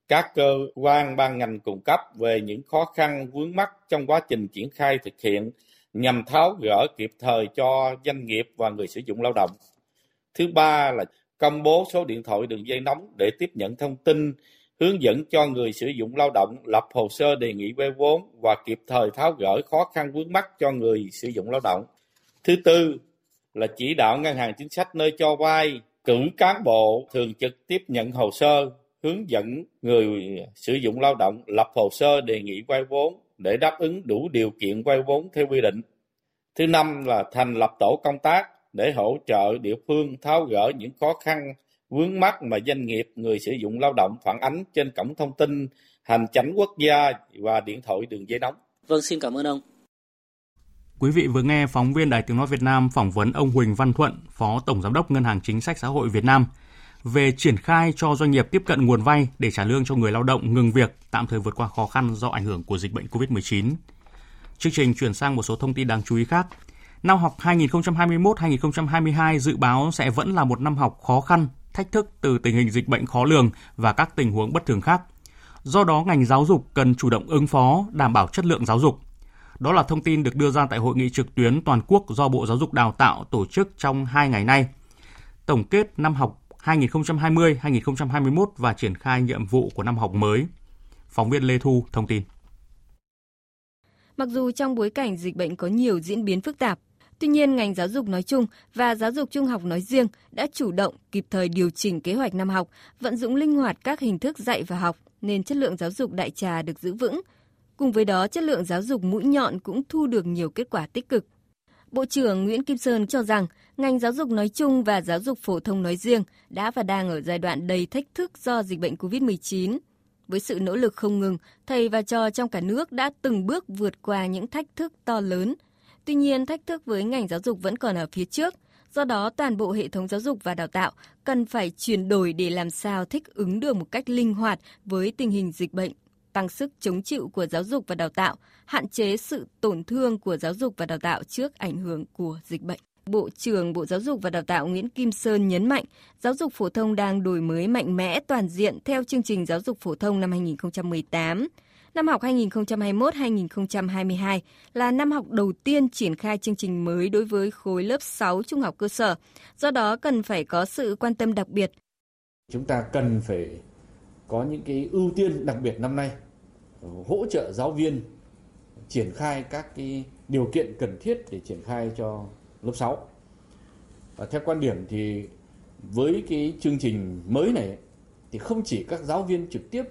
các cơ quan ban ngành cung cấp về những khó khăn vướng mắt trong quá trình triển khai thực hiện nhằm tháo gỡ kịp thời cho doanh nghiệp và người sử dụng lao động. Thứ ba là công bố số điện thoại đường dây nóng để tiếp nhận thông tin, hướng dẫn cho người sử dụng lao động lập hồ sơ đề nghị vay vốn và kịp thời tháo gỡ khó khăn vướng mắt cho người sử dụng lao động. Thứ tư là chỉ đạo ngân hàng chính sách nơi cho vay cử cán bộ thường trực tiếp nhận hồ sơ, hướng dẫn người sử dụng lao động lập hồ sơ đề nghị vay vốn để đáp ứng đủ điều kiện vay vốn theo quy định. Thứ năm là thành lập tổ công tác để hỗ trợ địa phương tháo gỡ những khó khăn vướng mắt mà doanh nghiệp người sử dụng lao động phản ánh trên cổng thông tin hành chánh quốc gia và điện thoại đường dây nóng. Vâng, xin cảm ơn ông. Quý vị vừa nghe phóng viên Đài Tiếng Nói Việt Nam phỏng vấn ông Huỳnh Văn Thuận, Phó Tổng Giám đốc Ngân hàng Chính sách Xã hội Việt Nam về triển khai cho doanh nghiệp tiếp cận nguồn vay để trả lương cho người lao động ngừng việc tạm thời vượt qua khó khăn do ảnh hưởng của dịch bệnh COVID-19. Chương trình chuyển sang một số thông tin đáng chú ý khác. Năm học 2021-2022 dự báo sẽ vẫn là một năm học khó khăn, thách thức từ tình hình dịch bệnh khó lường và các tình huống bất thường khác. Do đó, ngành giáo dục cần chủ động ứng phó, đảm bảo chất lượng giáo dục. Đó là thông tin được đưa ra tại hội nghị trực tuyến toàn quốc do Bộ Giáo dục Đào tạo tổ chức trong hai ngày nay. Tổng kết năm học 2020-2021 và triển khai nhiệm vụ của năm học mới. Phóng viên Lê Thu thông tin. Mặc dù trong bối cảnh dịch bệnh có nhiều diễn biến phức tạp, Tuy nhiên, ngành giáo dục nói chung và giáo dục trung học nói riêng đã chủ động kịp thời điều chỉnh kế hoạch năm học, vận dụng linh hoạt các hình thức dạy và học nên chất lượng giáo dục đại trà được giữ vững. Cùng với đó, chất lượng giáo dục mũi nhọn cũng thu được nhiều kết quả tích cực. Bộ trưởng Nguyễn Kim Sơn cho rằng ngành giáo dục nói chung và giáo dục phổ thông nói riêng đã và đang ở giai đoạn đầy thách thức do dịch bệnh COVID-19. Với sự nỗ lực không ngừng, thầy và trò trong cả nước đã từng bước vượt qua những thách thức to lớn, Tuy nhiên, thách thức với ngành giáo dục vẫn còn ở phía trước. Do đó, toàn bộ hệ thống giáo dục và đào tạo cần phải chuyển đổi để làm sao thích ứng được một cách linh hoạt với tình hình dịch bệnh, tăng sức chống chịu của giáo dục và đào tạo, hạn chế sự tổn thương của giáo dục và đào tạo trước ảnh hưởng của dịch bệnh. Bộ trưởng Bộ Giáo dục và Đào tạo Nguyễn Kim Sơn nhấn mạnh, giáo dục phổ thông đang đổi mới mạnh mẽ toàn diện theo chương trình giáo dục phổ thông năm 2018. Năm học 2021-2022 là năm học đầu tiên triển khai chương trình mới đối với khối lớp 6 trung học cơ sở. Do đó cần phải có sự quan tâm đặc biệt. Chúng ta cần phải có những cái ưu tiên đặc biệt năm nay, hỗ trợ giáo viên triển khai các cái điều kiện cần thiết để triển khai cho lớp 6. Và theo quan điểm thì với cái chương trình mới này thì không chỉ các giáo viên trực tiếp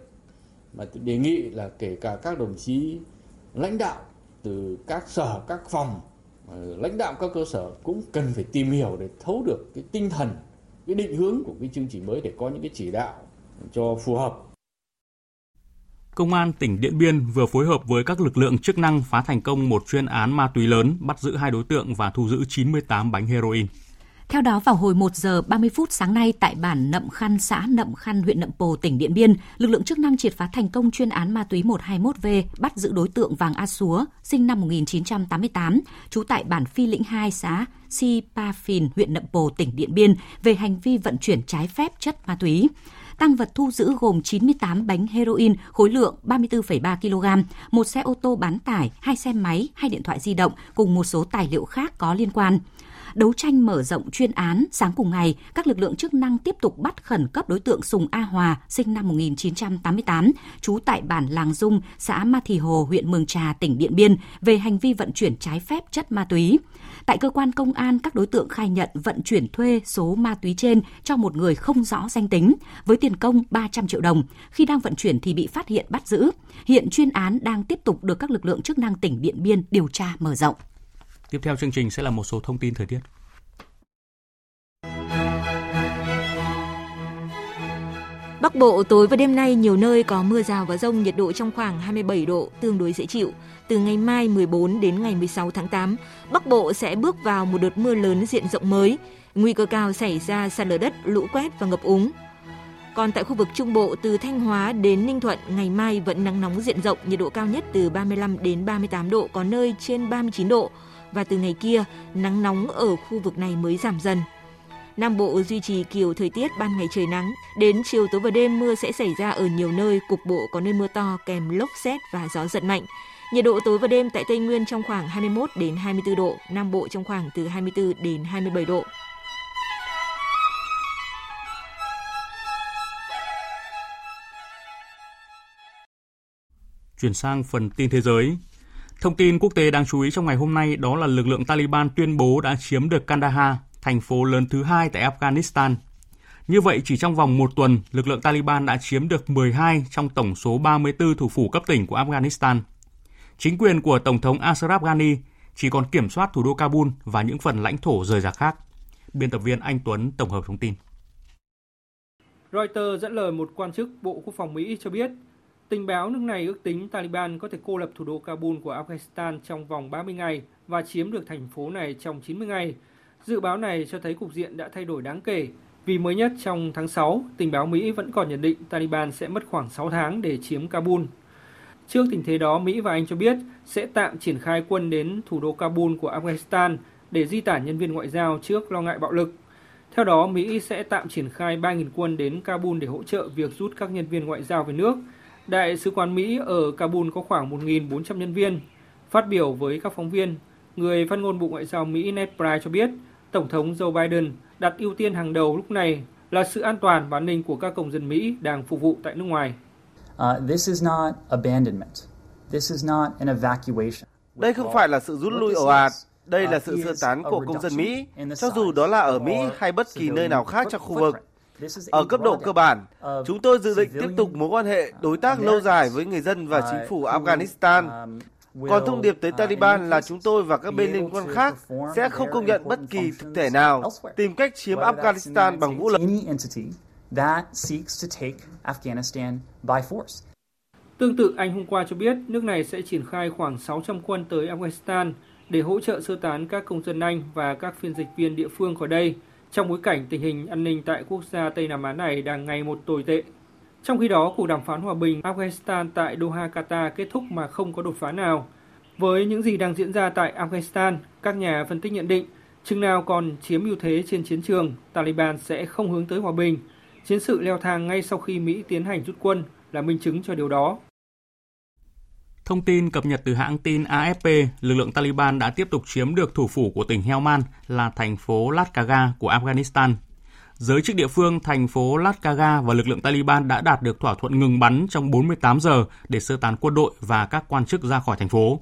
mà tôi đề nghị là kể cả các đồng chí lãnh đạo từ các sở các phòng lãnh đạo các cơ sở cũng cần phải tìm hiểu để thấu được cái tinh thần cái định hướng của cái chương trình mới để có những cái chỉ đạo cho phù hợp Công an tỉnh Điện Biên vừa phối hợp với các lực lượng chức năng phá thành công một chuyên án ma túy lớn, bắt giữ hai đối tượng và thu giữ 98 bánh heroin. Theo đó, vào hồi 1 giờ 30 phút sáng nay tại bản Nậm Khăn, xã Nậm Khăn, huyện Nậm Pồ, tỉnh Điện Biên, lực lượng chức năng triệt phá thành công chuyên án ma túy 121V bắt giữ đối tượng Vàng A Súa, sinh năm 1988, trú tại bản Phi Lĩnh 2, xã Si Pa Phìn, huyện Nậm Pồ, tỉnh Điện Biên, về hành vi vận chuyển trái phép chất ma túy. Tăng vật thu giữ gồm 98 bánh heroin khối lượng 34,3 kg, một xe ô tô bán tải, hai xe máy, hai điện thoại di động cùng một số tài liệu khác có liên quan. Đấu tranh mở rộng chuyên án, sáng cùng ngày, các lực lượng chức năng tiếp tục bắt khẩn cấp đối tượng Sùng A Hòa, sinh năm 1988, trú tại bản Làng Dung, xã Ma Thì Hồ, huyện Mường Trà, tỉnh Điện Biên, về hành vi vận chuyển trái phép chất ma túy. Tại cơ quan công an, các đối tượng khai nhận vận chuyển thuê số ma túy trên cho một người không rõ danh tính, với tiền công 300 triệu đồng. Khi đang vận chuyển thì bị phát hiện bắt giữ. Hiện chuyên án đang tiếp tục được các lực lượng chức năng tỉnh Điện Biên điều tra mở rộng. Tiếp theo chương trình sẽ là một số thông tin thời tiết. Bắc Bộ tối và đêm nay nhiều nơi có mưa rào và rông, nhiệt độ trong khoảng 27 độ, tương đối dễ chịu. Từ ngày mai 14 đến ngày 16 tháng 8, Bắc Bộ sẽ bước vào một đợt mưa lớn diện rộng mới, nguy cơ cao xảy ra sạt lở đất, lũ quét và ngập úng. Còn tại khu vực Trung Bộ từ Thanh Hóa đến Ninh Thuận, ngày mai vẫn nắng nóng diện rộng, nhiệt độ cao nhất từ 35 đến 38 độ, có nơi trên 39 độ. Và từ ngày kia, nắng nóng ở khu vực này mới giảm dần. Nam Bộ duy trì kiểu thời tiết ban ngày trời nắng, đến chiều tối và đêm mưa sẽ xảy ra ở nhiều nơi, cục bộ có nơi mưa to kèm lốc xét và gió giật mạnh. Nhiệt độ tối và đêm tại Tây Nguyên trong khoảng 21 đến 24 độ, Nam Bộ trong khoảng từ 24 đến 27 độ. Chuyển sang phần tin thế giới. Thông tin quốc tế đáng chú ý trong ngày hôm nay đó là lực lượng Taliban tuyên bố đã chiếm được Kandahar, thành phố lớn thứ hai tại Afghanistan. Như vậy, chỉ trong vòng một tuần, lực lượng Taliban đã chiếm được 12 trong tổng số 34 thủ phủ cấp tỉnh của Afghanistan. Chính quyền của Tổng thống Ashraf Ghani chỉ còn kiểm soát thủ đô Kabul và những phần lãnh thổ rời rạc khác. Biên tập viên Anh Tuấn tổng hợp thông tin. Reuters dẫn lời một quan chức Bộ Quốc phòng Mỹ cho biết, tình báo nước này ước tính Taliban có thể cô lập thủ đô Kabul của Afghanistan trong vòng 30 ngày và chiếm được thành phố này trong 90 ngày. Dự báo này cho thấy cục diện đã thay đổi đáng kể, vì mới nhất trong tháng 6, tình báo Mỹ vẫn còn nhận định Taliban sẽ mất khoảng 6 tháng để chiếm Kabul. Trước tình thế đó, Mỹ và Anh cho biết sẽ tạm triển khai quân đến thủ đô Kabul của Afghanistan để di tản nhân viên ngoại giao trước lo ngại bạo lực. Theo đó, Mỹ sẽ tạm triển khai 3.000 quân đến Kabul để hỗ trợ việc rút các nhân viên ngoại giao về nước. Đại sứ quán Mỹ ở Kabul có khoảng 1.400 nhân viên. Phát biểu với các phóng viên, người phát ngôn Bộ Ngoại giao Mỹ Ned Price cho biết Tổng thống Joe Biden đặt ưu tiên hàng đầu lúc này là sự an toàn và an ninh của các công dân Mỹ đang phục vụ tại nước ngoài. Uh, this is not abandonment. This is not an evacuation. Đây không phải là sự rút lui ồ ạt. Đây là sự sơ tán của công dân Mỹ, cho dù đó là ở Mỹ hay bất kỳ nơi nào khác trong khu vực. Ở cấp độ cơ bản, chúng tôi dự định tiếp tục mối quan hệ đối tác lâu dài với người dân và chính phủ Afghanistan. Còn thông điệp tới Taliban là chúng tôi và các bên liên quan khác sẽ không công nhận bất kỳ thực thể nào tìm cách chiếm Afghanistan bằng vũ lực. Tương tự, Anh hôm qua cho biết nước này sẽ triển khai khoảng 600 quân tới Afghanistan để hỗ trợ sơ tán các công dân Anh và các phiên dịch viên địa phương khỏi đây trong bối cảnh tình hình an ninh tại quốc gia Tây Nam Á này đang ngày một tồi tệ. Trong khi đó, cuộc đàm phán hòa bình Afghanistan tại Doha, Qatar kết thúc mà không có đột phá nào. Với những gì đang diễn ra tại Afghanistan, các nhà phân tích nhận định chừng nào còn chiếm ưu thế trên chiến trường, Taliban sẽ không hướng tới hòa bình. Chiến sự leo thang ngay sau khi Mỹ tiến hành rút quân là minh chứng cho điều đó. Thông tin cập nhật từ hãng tin AFP, lực lượng Taliban đã tiếp tục chiếm được thủ phủ của tỉnh Helmand là thành phố Latakia của Afghanistan. Giới chức địa phương thành phố Latakia và lực lượng Taliban đã đạt được thỏa thuận ngừng bắn trong 48 giờ để sơ tán quân đội và các quan chức ra khỏi thành phố.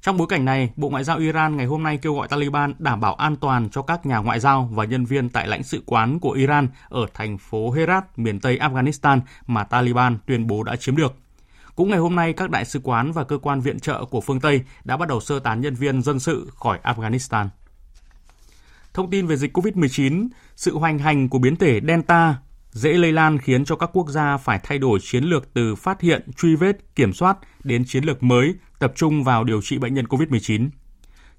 Trong bối cảnh này, Bộ Ngoại giao Iran ngày hôm nay kêu gọi Taliban đảm bảo an toàn cho các nhà ngoại giao và nhân viên tại lãnh sự quán của Iran ở thành phố Herat, miền Tây Afghanistan mà Taliban tuyên bố đã chiếm được. Cũng ngày hôm nay, các đại sứ quán và cơ quan viện trợ của phương Tây đã bắt đầu sơ tán nhân viên dân sự khỏi Afghanistan. Thông tin về dịch COVID-19, sự hoành hành của biến thể Delta dễ lây lan khiến cho các quốc gia phải thay đổi chiến lược từ phát hiện, truy vết, kiểm soát đến chiến lược mới tập trung vào điều trị bệnh nhân COVID-19.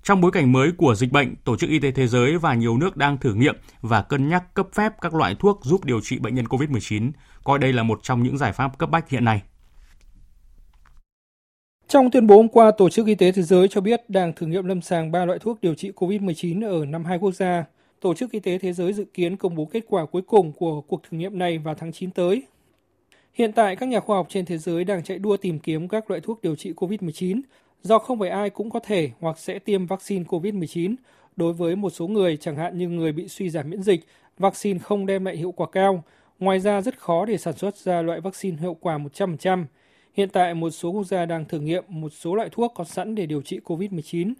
Trong bối cảnh mới của dịch bệnh, Tổ chức Y tế Thế giới và nhiều nước đang thử nghiệm và cân nhắc cấp phép các loại thuốc giúp điều trị bệnh nhân COVID-19, coi đây là một trong những giải pháp cấp bách hiện nay. Trong tuyên bố hôm qua, Tổ chức Y tế Thế giới cho biết đang thử nghiệm lâm sàng 3 loại thuốc điều trị COVID-19 ở 52 quốc gia. Tổ chức Y tế Thế giới dự kiến công bố kết quả cuối cùng của cuộc thử nghiệm này vào tháng 9 tới. Hiện tại, các nhà khoa học trên thế giới đang chạy đua tìm kiếm các loại thuốc điều trị COVID-19 do không phải ai cũng có thể hoặc sẽ tiêm vaccine COVID-19. Đối với một số người, chẳng hạn như người bị suy giảm miễn dịch, vaccine không đem lại hiệu quả cao. Ngoài ra, rất khó để sản xuất ra loại vaccine hiệu quả 100%. Hiện tại, một số quốc gia đang thử nghiệm một số loại thuốc có sẵn để điều trị COVID-19.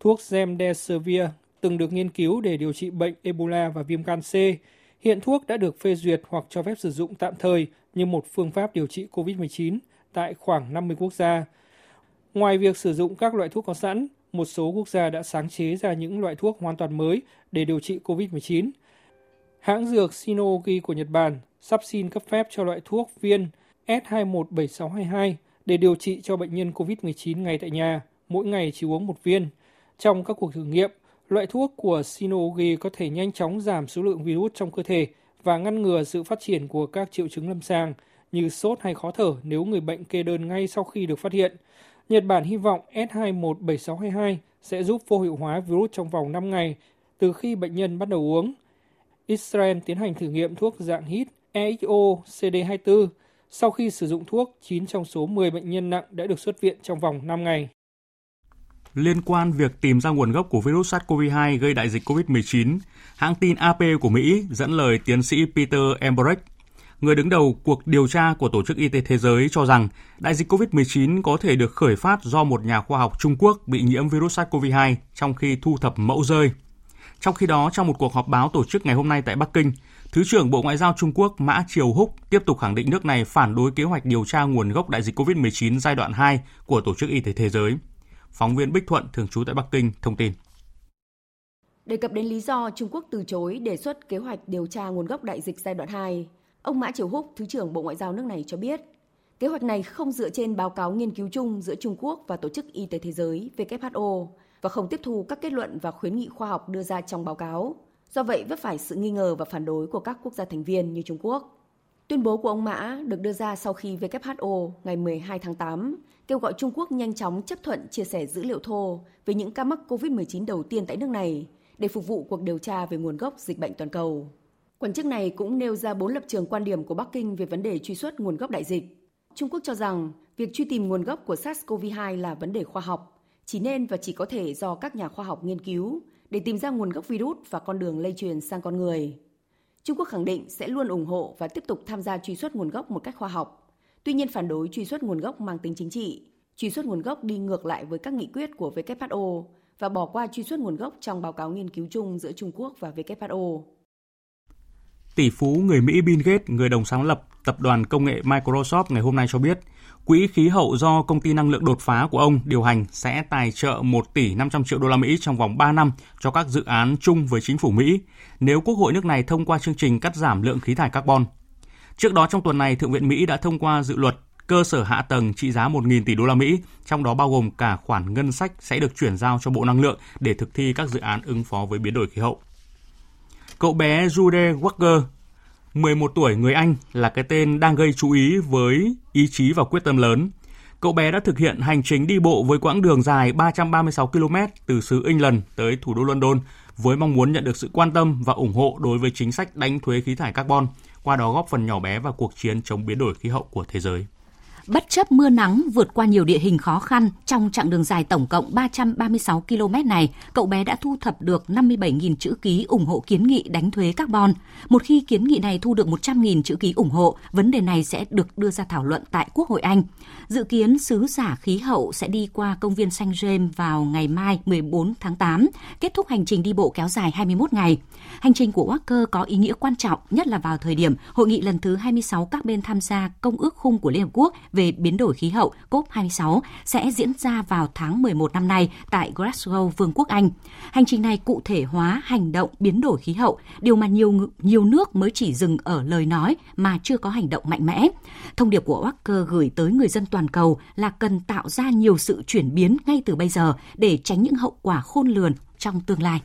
Thuốc Remdesivir từng được nghiên cứu để điều trị bệnh Ebola và viêm gan C. Hiện thuốc đã được phê duyệt hoặc cho phép sử dụng tạm thời như một phương pháp điều trị COVID-19 tại khoảng 50 quốc gia. Ngoài việc sử dụng các loại thuốc có sẵn, một số quốc gia đã sáng chế ra những loại thuốc hoàn toàn mới để điều trị COVID-19. Hãng dược Shinogi của Nhật Bản sắp xin cấp phép cho loại thuốc viên S217622 để điều trị cho bệnh nhân COVID-19 ngay tại nhà, mỗi ngày chỉ uống một viên. Trong các cuộc thử nghiệm, loại thuốc của Sinogi có thể nhanh chóng giảm số lượng virus trong cơ thể và ngăn ngừa sự phát triển của các triệu chứng lâm sàng như sốt hay khó thở nếu người bệnh kê đơn ngay sau khi được phát hiện. Nhật Bản hy vọng S217622 sẽ giúp vô hiệu hóa virus trong vòng 5 ngày từ khi bệnh nhân bắt đầu uống. Israel tiến hành thử nghiệm thuốc dạng hít EXO CD24. Sau khi sử dụng thuốc, 9 trong số 10 bệnh nhân nặng đã được xuất viện trong vòng 5 ngày. Liên quan việc tìm ra nguồn gốc của virus SARS-CoV-2 gây đại dịch COVID-19, hãng tin AP của Mỹ dẫn lời tiến sĩ Peter Embarek, người đứng đầu cuộc điều tra của Tổ chức Y tế Thế giới cho rằng đại dịch COVID-19 có thể được khởi phát do một nhà khoa học Trung Quốc bị nhiễm virus SARS-CoV-2 trong khi thu thập mẫu rơi. Trong khi đó, trong một cuộc họp báo tổ chức ngày hôm nay tại Bắc Kinh, Thứ trưởng Bộ Ngoại giao Trung Quốc Mã Triều Húc tiếp tục khẳng định nước này phản đối kế hoạch điều tra nguồn gốc đại dịch COVID-19 giai đoạn 2 của Tổ chức Y tế Thế giới. Phóng viên Bích Thuận thường trú tại Bắc Kinh thông tin. Đề cập đến lý do Trung Quốc từ chối đề xuất kế hoạch điều tra nguồn gốc đại dịch giai đoạn 2, ông Mã Triều Húc, Thứ trưởng Bộ Ngoại giao nước này cho biết, kế hoạch này không dựa trên báo cáo nghiên cứu chung giữa Trung Quốc và Tổ chức Y tế Thế giới WHO và không tiếp thu các kết luận và khuyến nghị khoa học đưa ra trong báo cáo. Do vậy vấp phải sự nghi ngờ và phản đối của các quốc gia thành viên như Trung Quốc. Tuyên bố của ông Mã được đưa ra sau khi WHO ngày 12 tháng 8 kêu gọi Trung Quốc nhanh chóng chấp thuận chia sẻ dữ liệu thô về những ca mắc COVID-19 đầu tiên tại nước này để phục vụ cuộc điều tra về nguồn gốc dịch bệnh toàn cầu. Quan chức này cũng nêu ra bốn lập trường quan điểm của Bắc Kinh về vấn đề truy xuất nguồn gốc đại dịch. Trung Quốc cho rằng việc truy tìm nguồn gốc của SARS-CoV-2 là vấn đề khoa học, chỉ nên và chỉ có thể do các nhà khoa học nghiên cứu để tìm ra nguồn gốc virus và con đường lây truyền sang con người. Trung Quốc khẳng định sẽ luôn ủng hộ và tiếp tục tham gia truy xuất nguồn gốc một cách khoa học. Tuy nhiên phản đối truy xuất nguồn gốc mang tính chính trị, truy xuất nguồn gốc đi ngược lại với các nghị quyết của WHO và bỏ qua truy xuất nguồn gốc trong báo cáo nghiên cứu chung giữa Trung Quốc và WHO. Tỷ phú người Mỹ Bill Gates, người đồng sáng lập tập đoàn công nghệ Microsoft ngày hôm nay cho biết, quỹ khí hậu do công ty năng lượng đột phá của ông điều hành sẽ tài trợ 1 tỷ 500 triệu đô la Mỹ trong vòng 3 năm cho các dự án chung với chính phủ Mỹ nếu Quốc hội nước này thông qua chương trình cắt giảm lượng khí thải carbon. Trước đó trong tuần này, Thượng viện Mỹ đã thông qua dự luật cơ sở hạ tầng trị giá 1.000 tỷ đô la Mỹ, trong đó bao gồm cả khoản ngân sách sẽ được chuyển giao cho Bộ Năng lượng để thực thi các dự án ứng phó với biến đổi khí hậu. Cậu bé Jude Walker, 11 tuổi người Anh là cái tên đang gây chú ý với ý chí và quyết tâm lớn. Cậu bé đã thực hiện hành trình đi bộ với quãng đường dài 336 km từ xứ England tới thủ đô London với mong muốn nhận được sự quan tâm và ủng hộ đối với chính sách đánh thuế khí thải carbon, qua đó góp phần nhỏ bé vào cuộc chiến chống biến đổi khí hậu của thế giới. Bất chấp mưa nắng vượt qua nhiều địa hình khó khăn trong chặng đường dài tổng cộng 336 km này, cậu bé đã thu thập được 57.000 chữ ký ủng hộ kiến nghị đánh thuế carbon. Một khi kiến nghị này thu được 100.000 chữ ký ủng hộ, vấn đề này sẽ được đưa ra thảo luận tại Quốc hội Anh. Dự kiến sứ giả khí hậu sẽ đi qua công viên Saint James vào ngày mai 14 tháng 8, kết thúc hành trình đi bộ kéo dài 21 ngày. Hành trình của Walker có ý nghĩa quan trọng, nhất là vào thời điểm hội nghị lần thứ 26 các bên tham gia Công ước khung của Liên Hợp Quốc về biến đổi khí hậu COP26 sẽ diễn ra vào tháng 11 năm nay tại Glasgow, Vương quốc Anh. Hành trình này cụ thể hóa hành động biến đổi khí hậu, điều mà nhiều nhiều nước mới chỉ dừng ở lời nói mà chưa có hành động mạnh mẽ. Thông điệp của Walker gửi tới người dân toàn cầu là cần tạo ra nhiều sự chuyển biến ngay từ bây giờ để tránh những hậu quả khôn lường trong tương lai.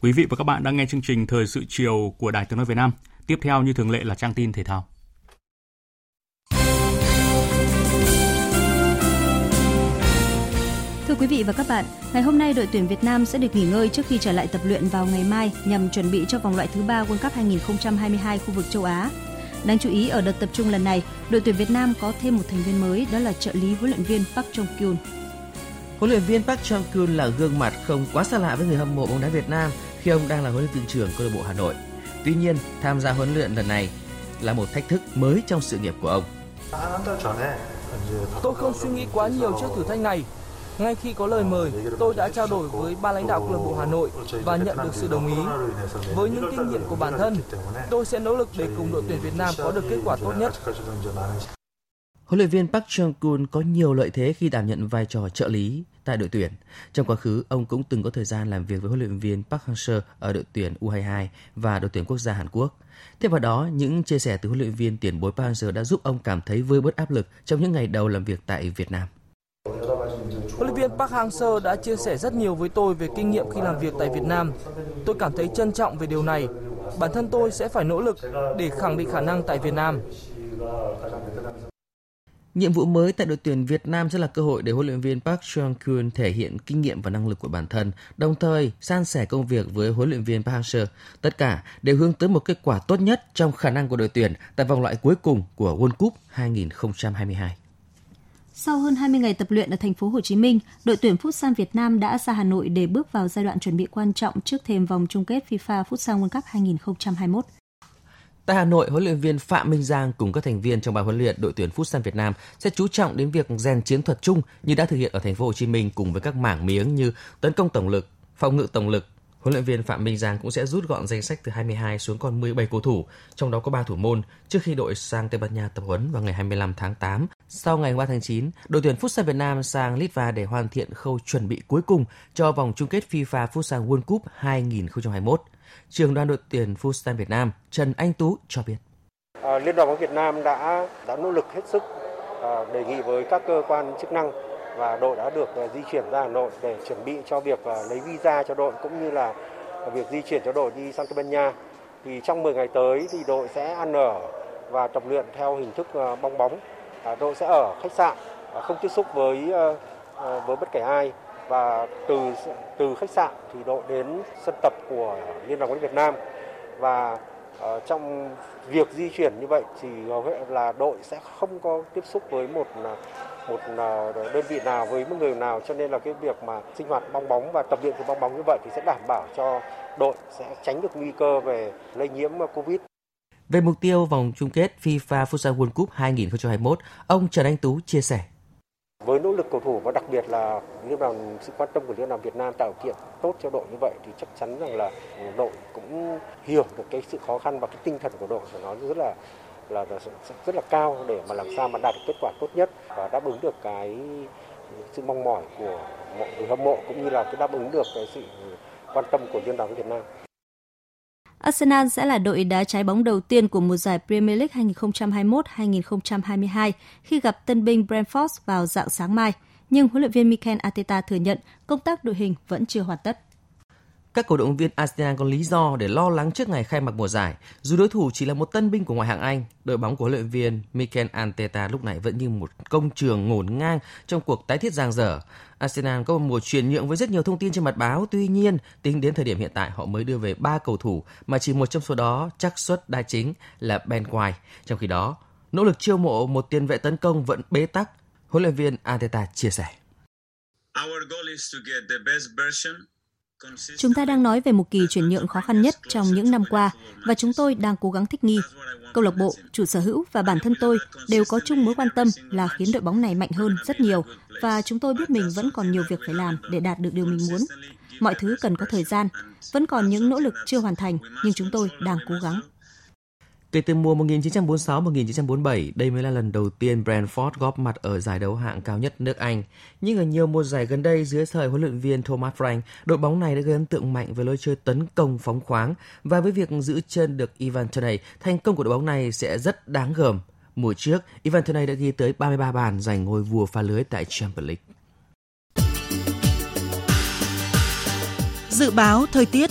Quý vị và các bạn đang nghe chương trình Thời sự chiều của Đài Tiếng nói Việt Nam. Tiếp theo như thường lệ là trang tin thể thao. Thưa quý vị và các bạn, ngày hôm nay đội tuyển Việt Nam sẽ được nghỉ ngơi trước khi trở lại tập luyện vào ngày mai nhằm chuẩn bị cho vòng loại thứ ba World Cup 2022 khu vực châu Á. Đáng chú ý ở đợt tập trung lần này, đội tuyển Việt Nam có thêm một thành viên mới đó là trợ lý huấn luyện viên Park Jong-kyun. Huấn luyện viên Park Jong-kyun là gương mặt không quá xa lạ với người hâm mộ bóng đá Việt Nam khi ông đang là huấn luyện viên trưởng câu lạc bộ Hà Nội. Tuy nhiên, tham gia huấn luyện lần này là một thách thức mới trong sự nghiệp của ông. Tôi không suy nghĩ quá nhiều trước thử thách này. Ngay khi có lời mời, tôi đã trao đổi với ba lãnh đạo câu lạc bộ Hà Nội và nhận được sự đồng ý. Với những kinh nghiệm của bản thân, tôi sẽ nỗ lực để cùng đội tuyển Việt Nam có được kết quả tốt nhất. Huấn luyện viên Park Chung-kun có nhiều lợi thế khi đảm nhận vai trò trợ lý tại đội tuyển. Trong quá khứ, ông cũng từng có thời gian làm việc với huấn luyện viên Park Hang-seo ở đội tuyển U22 và đội tuyển quốc gia Hàn Quốc. Thêm vào đó, những chia sẻ từ huấn luyện viên tiền bối Park Hang-seo đã giúp ông cảm thấy vơi bớt áp lực trong những ngày đầu làm việc tại Việt Nam. Huấn luyện viên Park Hang-seo đã chia sẻ rất nhiều với tôi về kinh nghiệm khi làm việc tại Việt Nam. Tôi cảm thấy trân trọng về điều này. Bản thân tôi sẽ phải nỗ lực để khẳng định khả năng tại Việt Nam. Nhiệm vụ mới tại đội tuyển Việt Nam sẽ là cơ hội để huấn luyện viên Park Chung-kyun thể hiện kinh nghiệm và năng lực của bản thân, đồng thời san sẻ công việc với huấn luyện viên Park Hang-seo. Tất cả đều hướng tới một kết quả tốt nhất trong khả năng của đội tuyển tại vòng loại cuối cùng của World Cup 2022. Sau hơn 20 ngày tập luyện ở thành phố Hồ Chí Minh, đội tuyển Futsal Việt Nam đã ra Hà Nội để bước vào giai đoạn chuẩn bị quan trọng trước thềm vòng chung kết FIFA Futsal World Cup 2021. Tại Hà Nội, huấn luyện viên Phạm Minh Giang cùng các thành viên trong ban huấn luyện đội tuyển Futsal Việt Nam sẽ chú trọng đến việc rèn chiến thuật chung như đã thực hiện ở thành phố Hồ Chí Minh cùng với các mảng miếng như tấn công tổng lực, phòng ngự tổng lực. Huấn luyện viên Phạm Minh Giang cũng sẽ rút gọn danh sách từ 22 xuống còn 17 cầu thủ, trong đó có 3 thủ môn trước khi đội sang Tây Ban Nha tập huấn vào ngày 25 tháng 8. Sau ngày 3 tháng 9, đội tuyển Futsal Việt Nam sang Litva để hoàn thiện khâu chuẩn bị cuối cùng cho vòng chung kết FIFA Futsal World Cup 2021 Trường đoàn đội tuyển Futsal Việt Nam Trần Anh Tú cho biết. À, Liên đoàn bóng Việt Nam đã đã nỗ lực hết sức à, đề nghị với các cơ quan chức năng và đội đã được à, di chuyển ra Hà Nội để chuẩn bị cho việc à, lấy visa cho đội cũng như là việc di chuyển cho đội đi sang Tây Ban Nha. Thì trong 10 ngày tới thì đội sẽ ăn ở và tập luyện theo hình thức à, bong bóng. Đội sẽ ở khách sạn, không tiếp xúc với với bất kể ai và từ từ khách sạn thì đội đến sân tập của Liên đoàn bóng Việt Nam và uh, trong việc di chuyển như vậy thì hầu hết là đội sẽ không có tiếp xúc với một một đơn vị nào với một người nào cho nên là cái việc mà sinh hoạt bong bóng và tập luyện từ bong bóng như vậy thì sẽ đảm bảo cho đội sẽ tránh được nguy cơ về lây nhiễm Covid. Về mục tiêu vòng chung kết FIFA Futsal World Cup 2021, ông Trần Anh Tú chia sẻ với nỗ lực cầu thủ và đặc biệt là liên đoàn sự quan tâm của liên đoàn Việt Nam tạo kiện tốt cho đội như vậy thì chắc chắn rằng là đội cũng hiểu được cái sự khó khăn và cái tinh thần của đội của nó rất là là rất là cao để mà làm sao mà đạt được kết quả tốt nhất và đáp ứng được cái sự mong mỏi của mọi người hâm mộ cũng như là cái đáp ứng được cái sự quan tâm của liên đoàn Việt Nam. Arsenal sẽ là đội đá trái bóng đầu tiên của mùa giải Premier League 2021-2022 khi gặp tân binh Brentford vào dạng sáng mai. Nhưng huấn luyện viên Mikel Arteta thừa nhận công tác đội hình vẫn chưa hoàn tất. Các cổ động viên Arsenal có lý do để lo lắng trước ngày khai mạc mùa giải. Dù đối thủ chỉ là một tân binh của ngoại hạng Anh, đội bóng của huấn luyện viên Mikel Arteta lúc này vẫn như một công trường ngổn ngang trong cuộc tái thiết giang dở. Arsenal có một mùa chuyển nhượng với rất nhiều thông tin trên mặt báo, tuy nhiên tính đến thời điểm hiện tại họ mới đưa về 3 cầu thủ mà chỉ một trong số đó chắc suất đa chính là Ben White. Trong khi đó, nỗ lực chiêu mộ một tiền vệ tấn công vẫn bế tắc, huấn luyện viên Arteta chia sẻ. Our goal is to get the best version Chúng ta đang nói về một kỳ chuyển nhượng khó khăn nhất trong những năm qua và chúng tôi đang cố gắng thích nghi. Câu lạc bộ, chủ sở hữu và bản thân tôi đều có chung mối quan tâm là khiến đội bóng này mạnh hơn rất nhiều và chúng tôi biết mình vẫn còn nhiều việc phải làm để đạt được điều mình muốn. Mọi thứ cần có thời gian, vẫn còn những nỗ lực chưa hoàn thành nhưng chúng tôi đang cố gắng. Kể từ mùa 1946-1947, đây mới là lần đầu tiên Brentford góp mặt ở giải đấu hạng cao nhất nước Anh. Nhưng ở nhiều mùa giải gần đây dưới thời huấn luyện viên Thomas Frank, đội bóng này đã gây ấn tượng mạnh với lối chơi tấn công phóng khoáng và với việc giữ chân được Ivan Toney, thành công của đội bóng này sẽ rất đáng gờm. Mùa trước, Ivan Toney đã ghi tới 33 bàn giành ngôi vua pha lưới tại Champions League. Dự báo thời tiết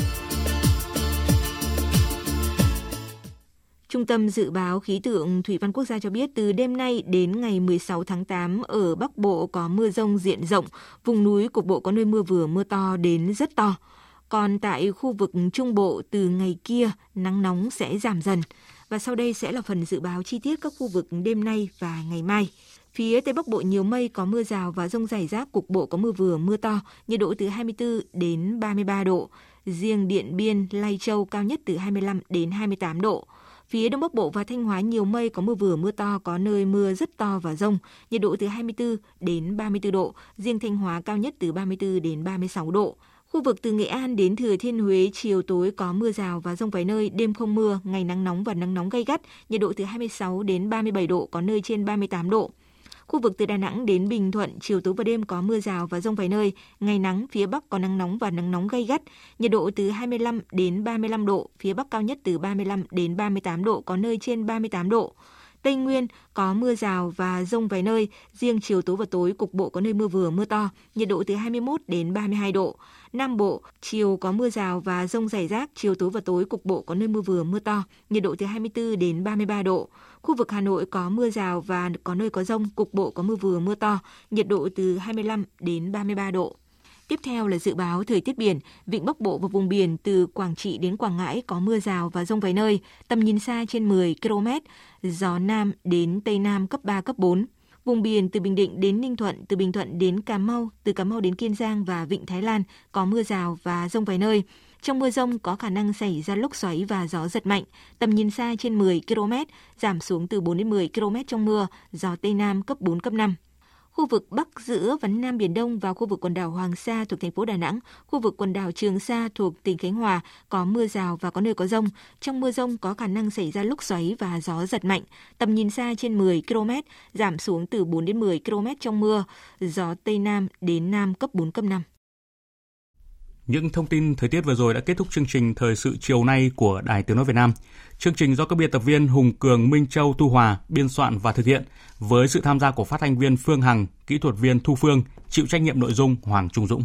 Trung tâm Dự báo Khí tượng Thủy văn Quốc gia cho biết từ đêm nay đến ngày 16 tháng 8 ở Bắc Bộ có mưa rông diện rộng, vùng núi cục bộ có nơi mưa vừa mưa to đến rất to. Còn tại khu vực Trung Bộ từ ngày kia nắng nóng sẽ giảm dần. Và sau đây sẽ là phần dự báo chi tiết các khu vực đêm nay và ngày mai. Phía Tây Bắc Bộ nhiều mây có mưa rào và rông rải rác, cục bộ có mưa vừa mưa to, nhiệt độ từ 24 đến 33 độ. Riêng Điện Biên, Lai Châu cao nhất từ 25 đến 28 độ. Phía Đông Bắc Bộ và Thanh Hóa nhiều mây có mưa vừa mưa to, có nơi mưa rất to và rông, nhiệt độ từ 24 đến 34 độ, riêng Thanh Hóa cao nhất từ 34 đến 36 độ. Khu vực từ Nghệ An đến Thừa Thiên Huế chiều tối có mưa rào và rông vài nơi, đêm không mưa, ngày nắng nóng và nắng nóng gay gắt, nhiệt độ từ 26 đến 37 độ, có nơi trên 38 độ. Khu vực từ Đà Nẵng đến Bình Thuận, chiều tối và đêm có mưa rào và rông vài nơi, ngày nắng, phía Bắc có nắng nóng và nắng nóng gay gắt, nhiệt độ từ 25 đến 35 độ, phía Bắc cao nhất từ 35 đến 38 độ, có nơi trên 38 độ. Tây Nguyên có mưa rào và rông vài nơi, riêng chiều tối và tối cục bộ có nơi mưa vừa mưa to, nhiệt độ từ 21 đến 32 độ. Nam Bộ, chiều có mưa rào và rông rải rác, chiều tối và tối cục bộ có nơi mưa vừa mưa to, nhiệt độ từ 24 đến 33 độ. Khu vực Hà Nội có mưa rào và có nơi có rông, cục bộ có mưa vừa mưa to, nhiệt độ từ 25 đến 33 độ. Tiếp theo là dự báo thời tiết biển, vịnh Bắc Bộ và vùng biển từ Quảng Trị đến Quảng Ngãi có mưa rào và rông vài nơi, tầm nhìn xa trên 10 km, gió Nam đến Tây Nam cấp 3, cấp 4. Vùng biển từ Bình Định đến Ninh Thuận, từ Bình Thuận đến Cà Mau, từ Cà Mau đến Kiên Giang và Vịnh Thái Lan có mưa rào và rông vài nơi. Trong mưa rông có khả năng xảy ra lốc xoáy và gió giật mạnh, tầm nhìn xa trên 10 km, giảm xuống từ 4 đến 10 km trong mưa, gió Tây Nam cấp 4, cấp 5 khu vực Bắc giữa và Nam Biển Đông và khu vực quần đảo Hoàng Sa thuộc thành phố Đà Nẵng, khu vực quần đảo Trường Sa thuộc tỉnh Khánh Hòa có mưa rào và có nơi có rông. Trong mưa rông có khả năng xảy ra lốc xoáy và gió giật mạnh, tầm nhìn xa trên 10 km, giảm xuống từ 4 đến 10 km trong mưa, gió Tây Nam đến Nam cấp 4, cấp 5. Những thông tin thời tiết vừa rồi đã kết thúc chương trình Thời sự chiều nay của Đài Tiếng Nói Việt Nam. Chương trình do các biên tập viên Hùng Cường, Minh Châu, Thu Hòa biên soạn và thực hiện với sự tham gia của phát thanh viên Phương Hằng, kỹ thuật viên Thu Phương, chịu trách nhiệm nội dung Hoàng Trung Dũng.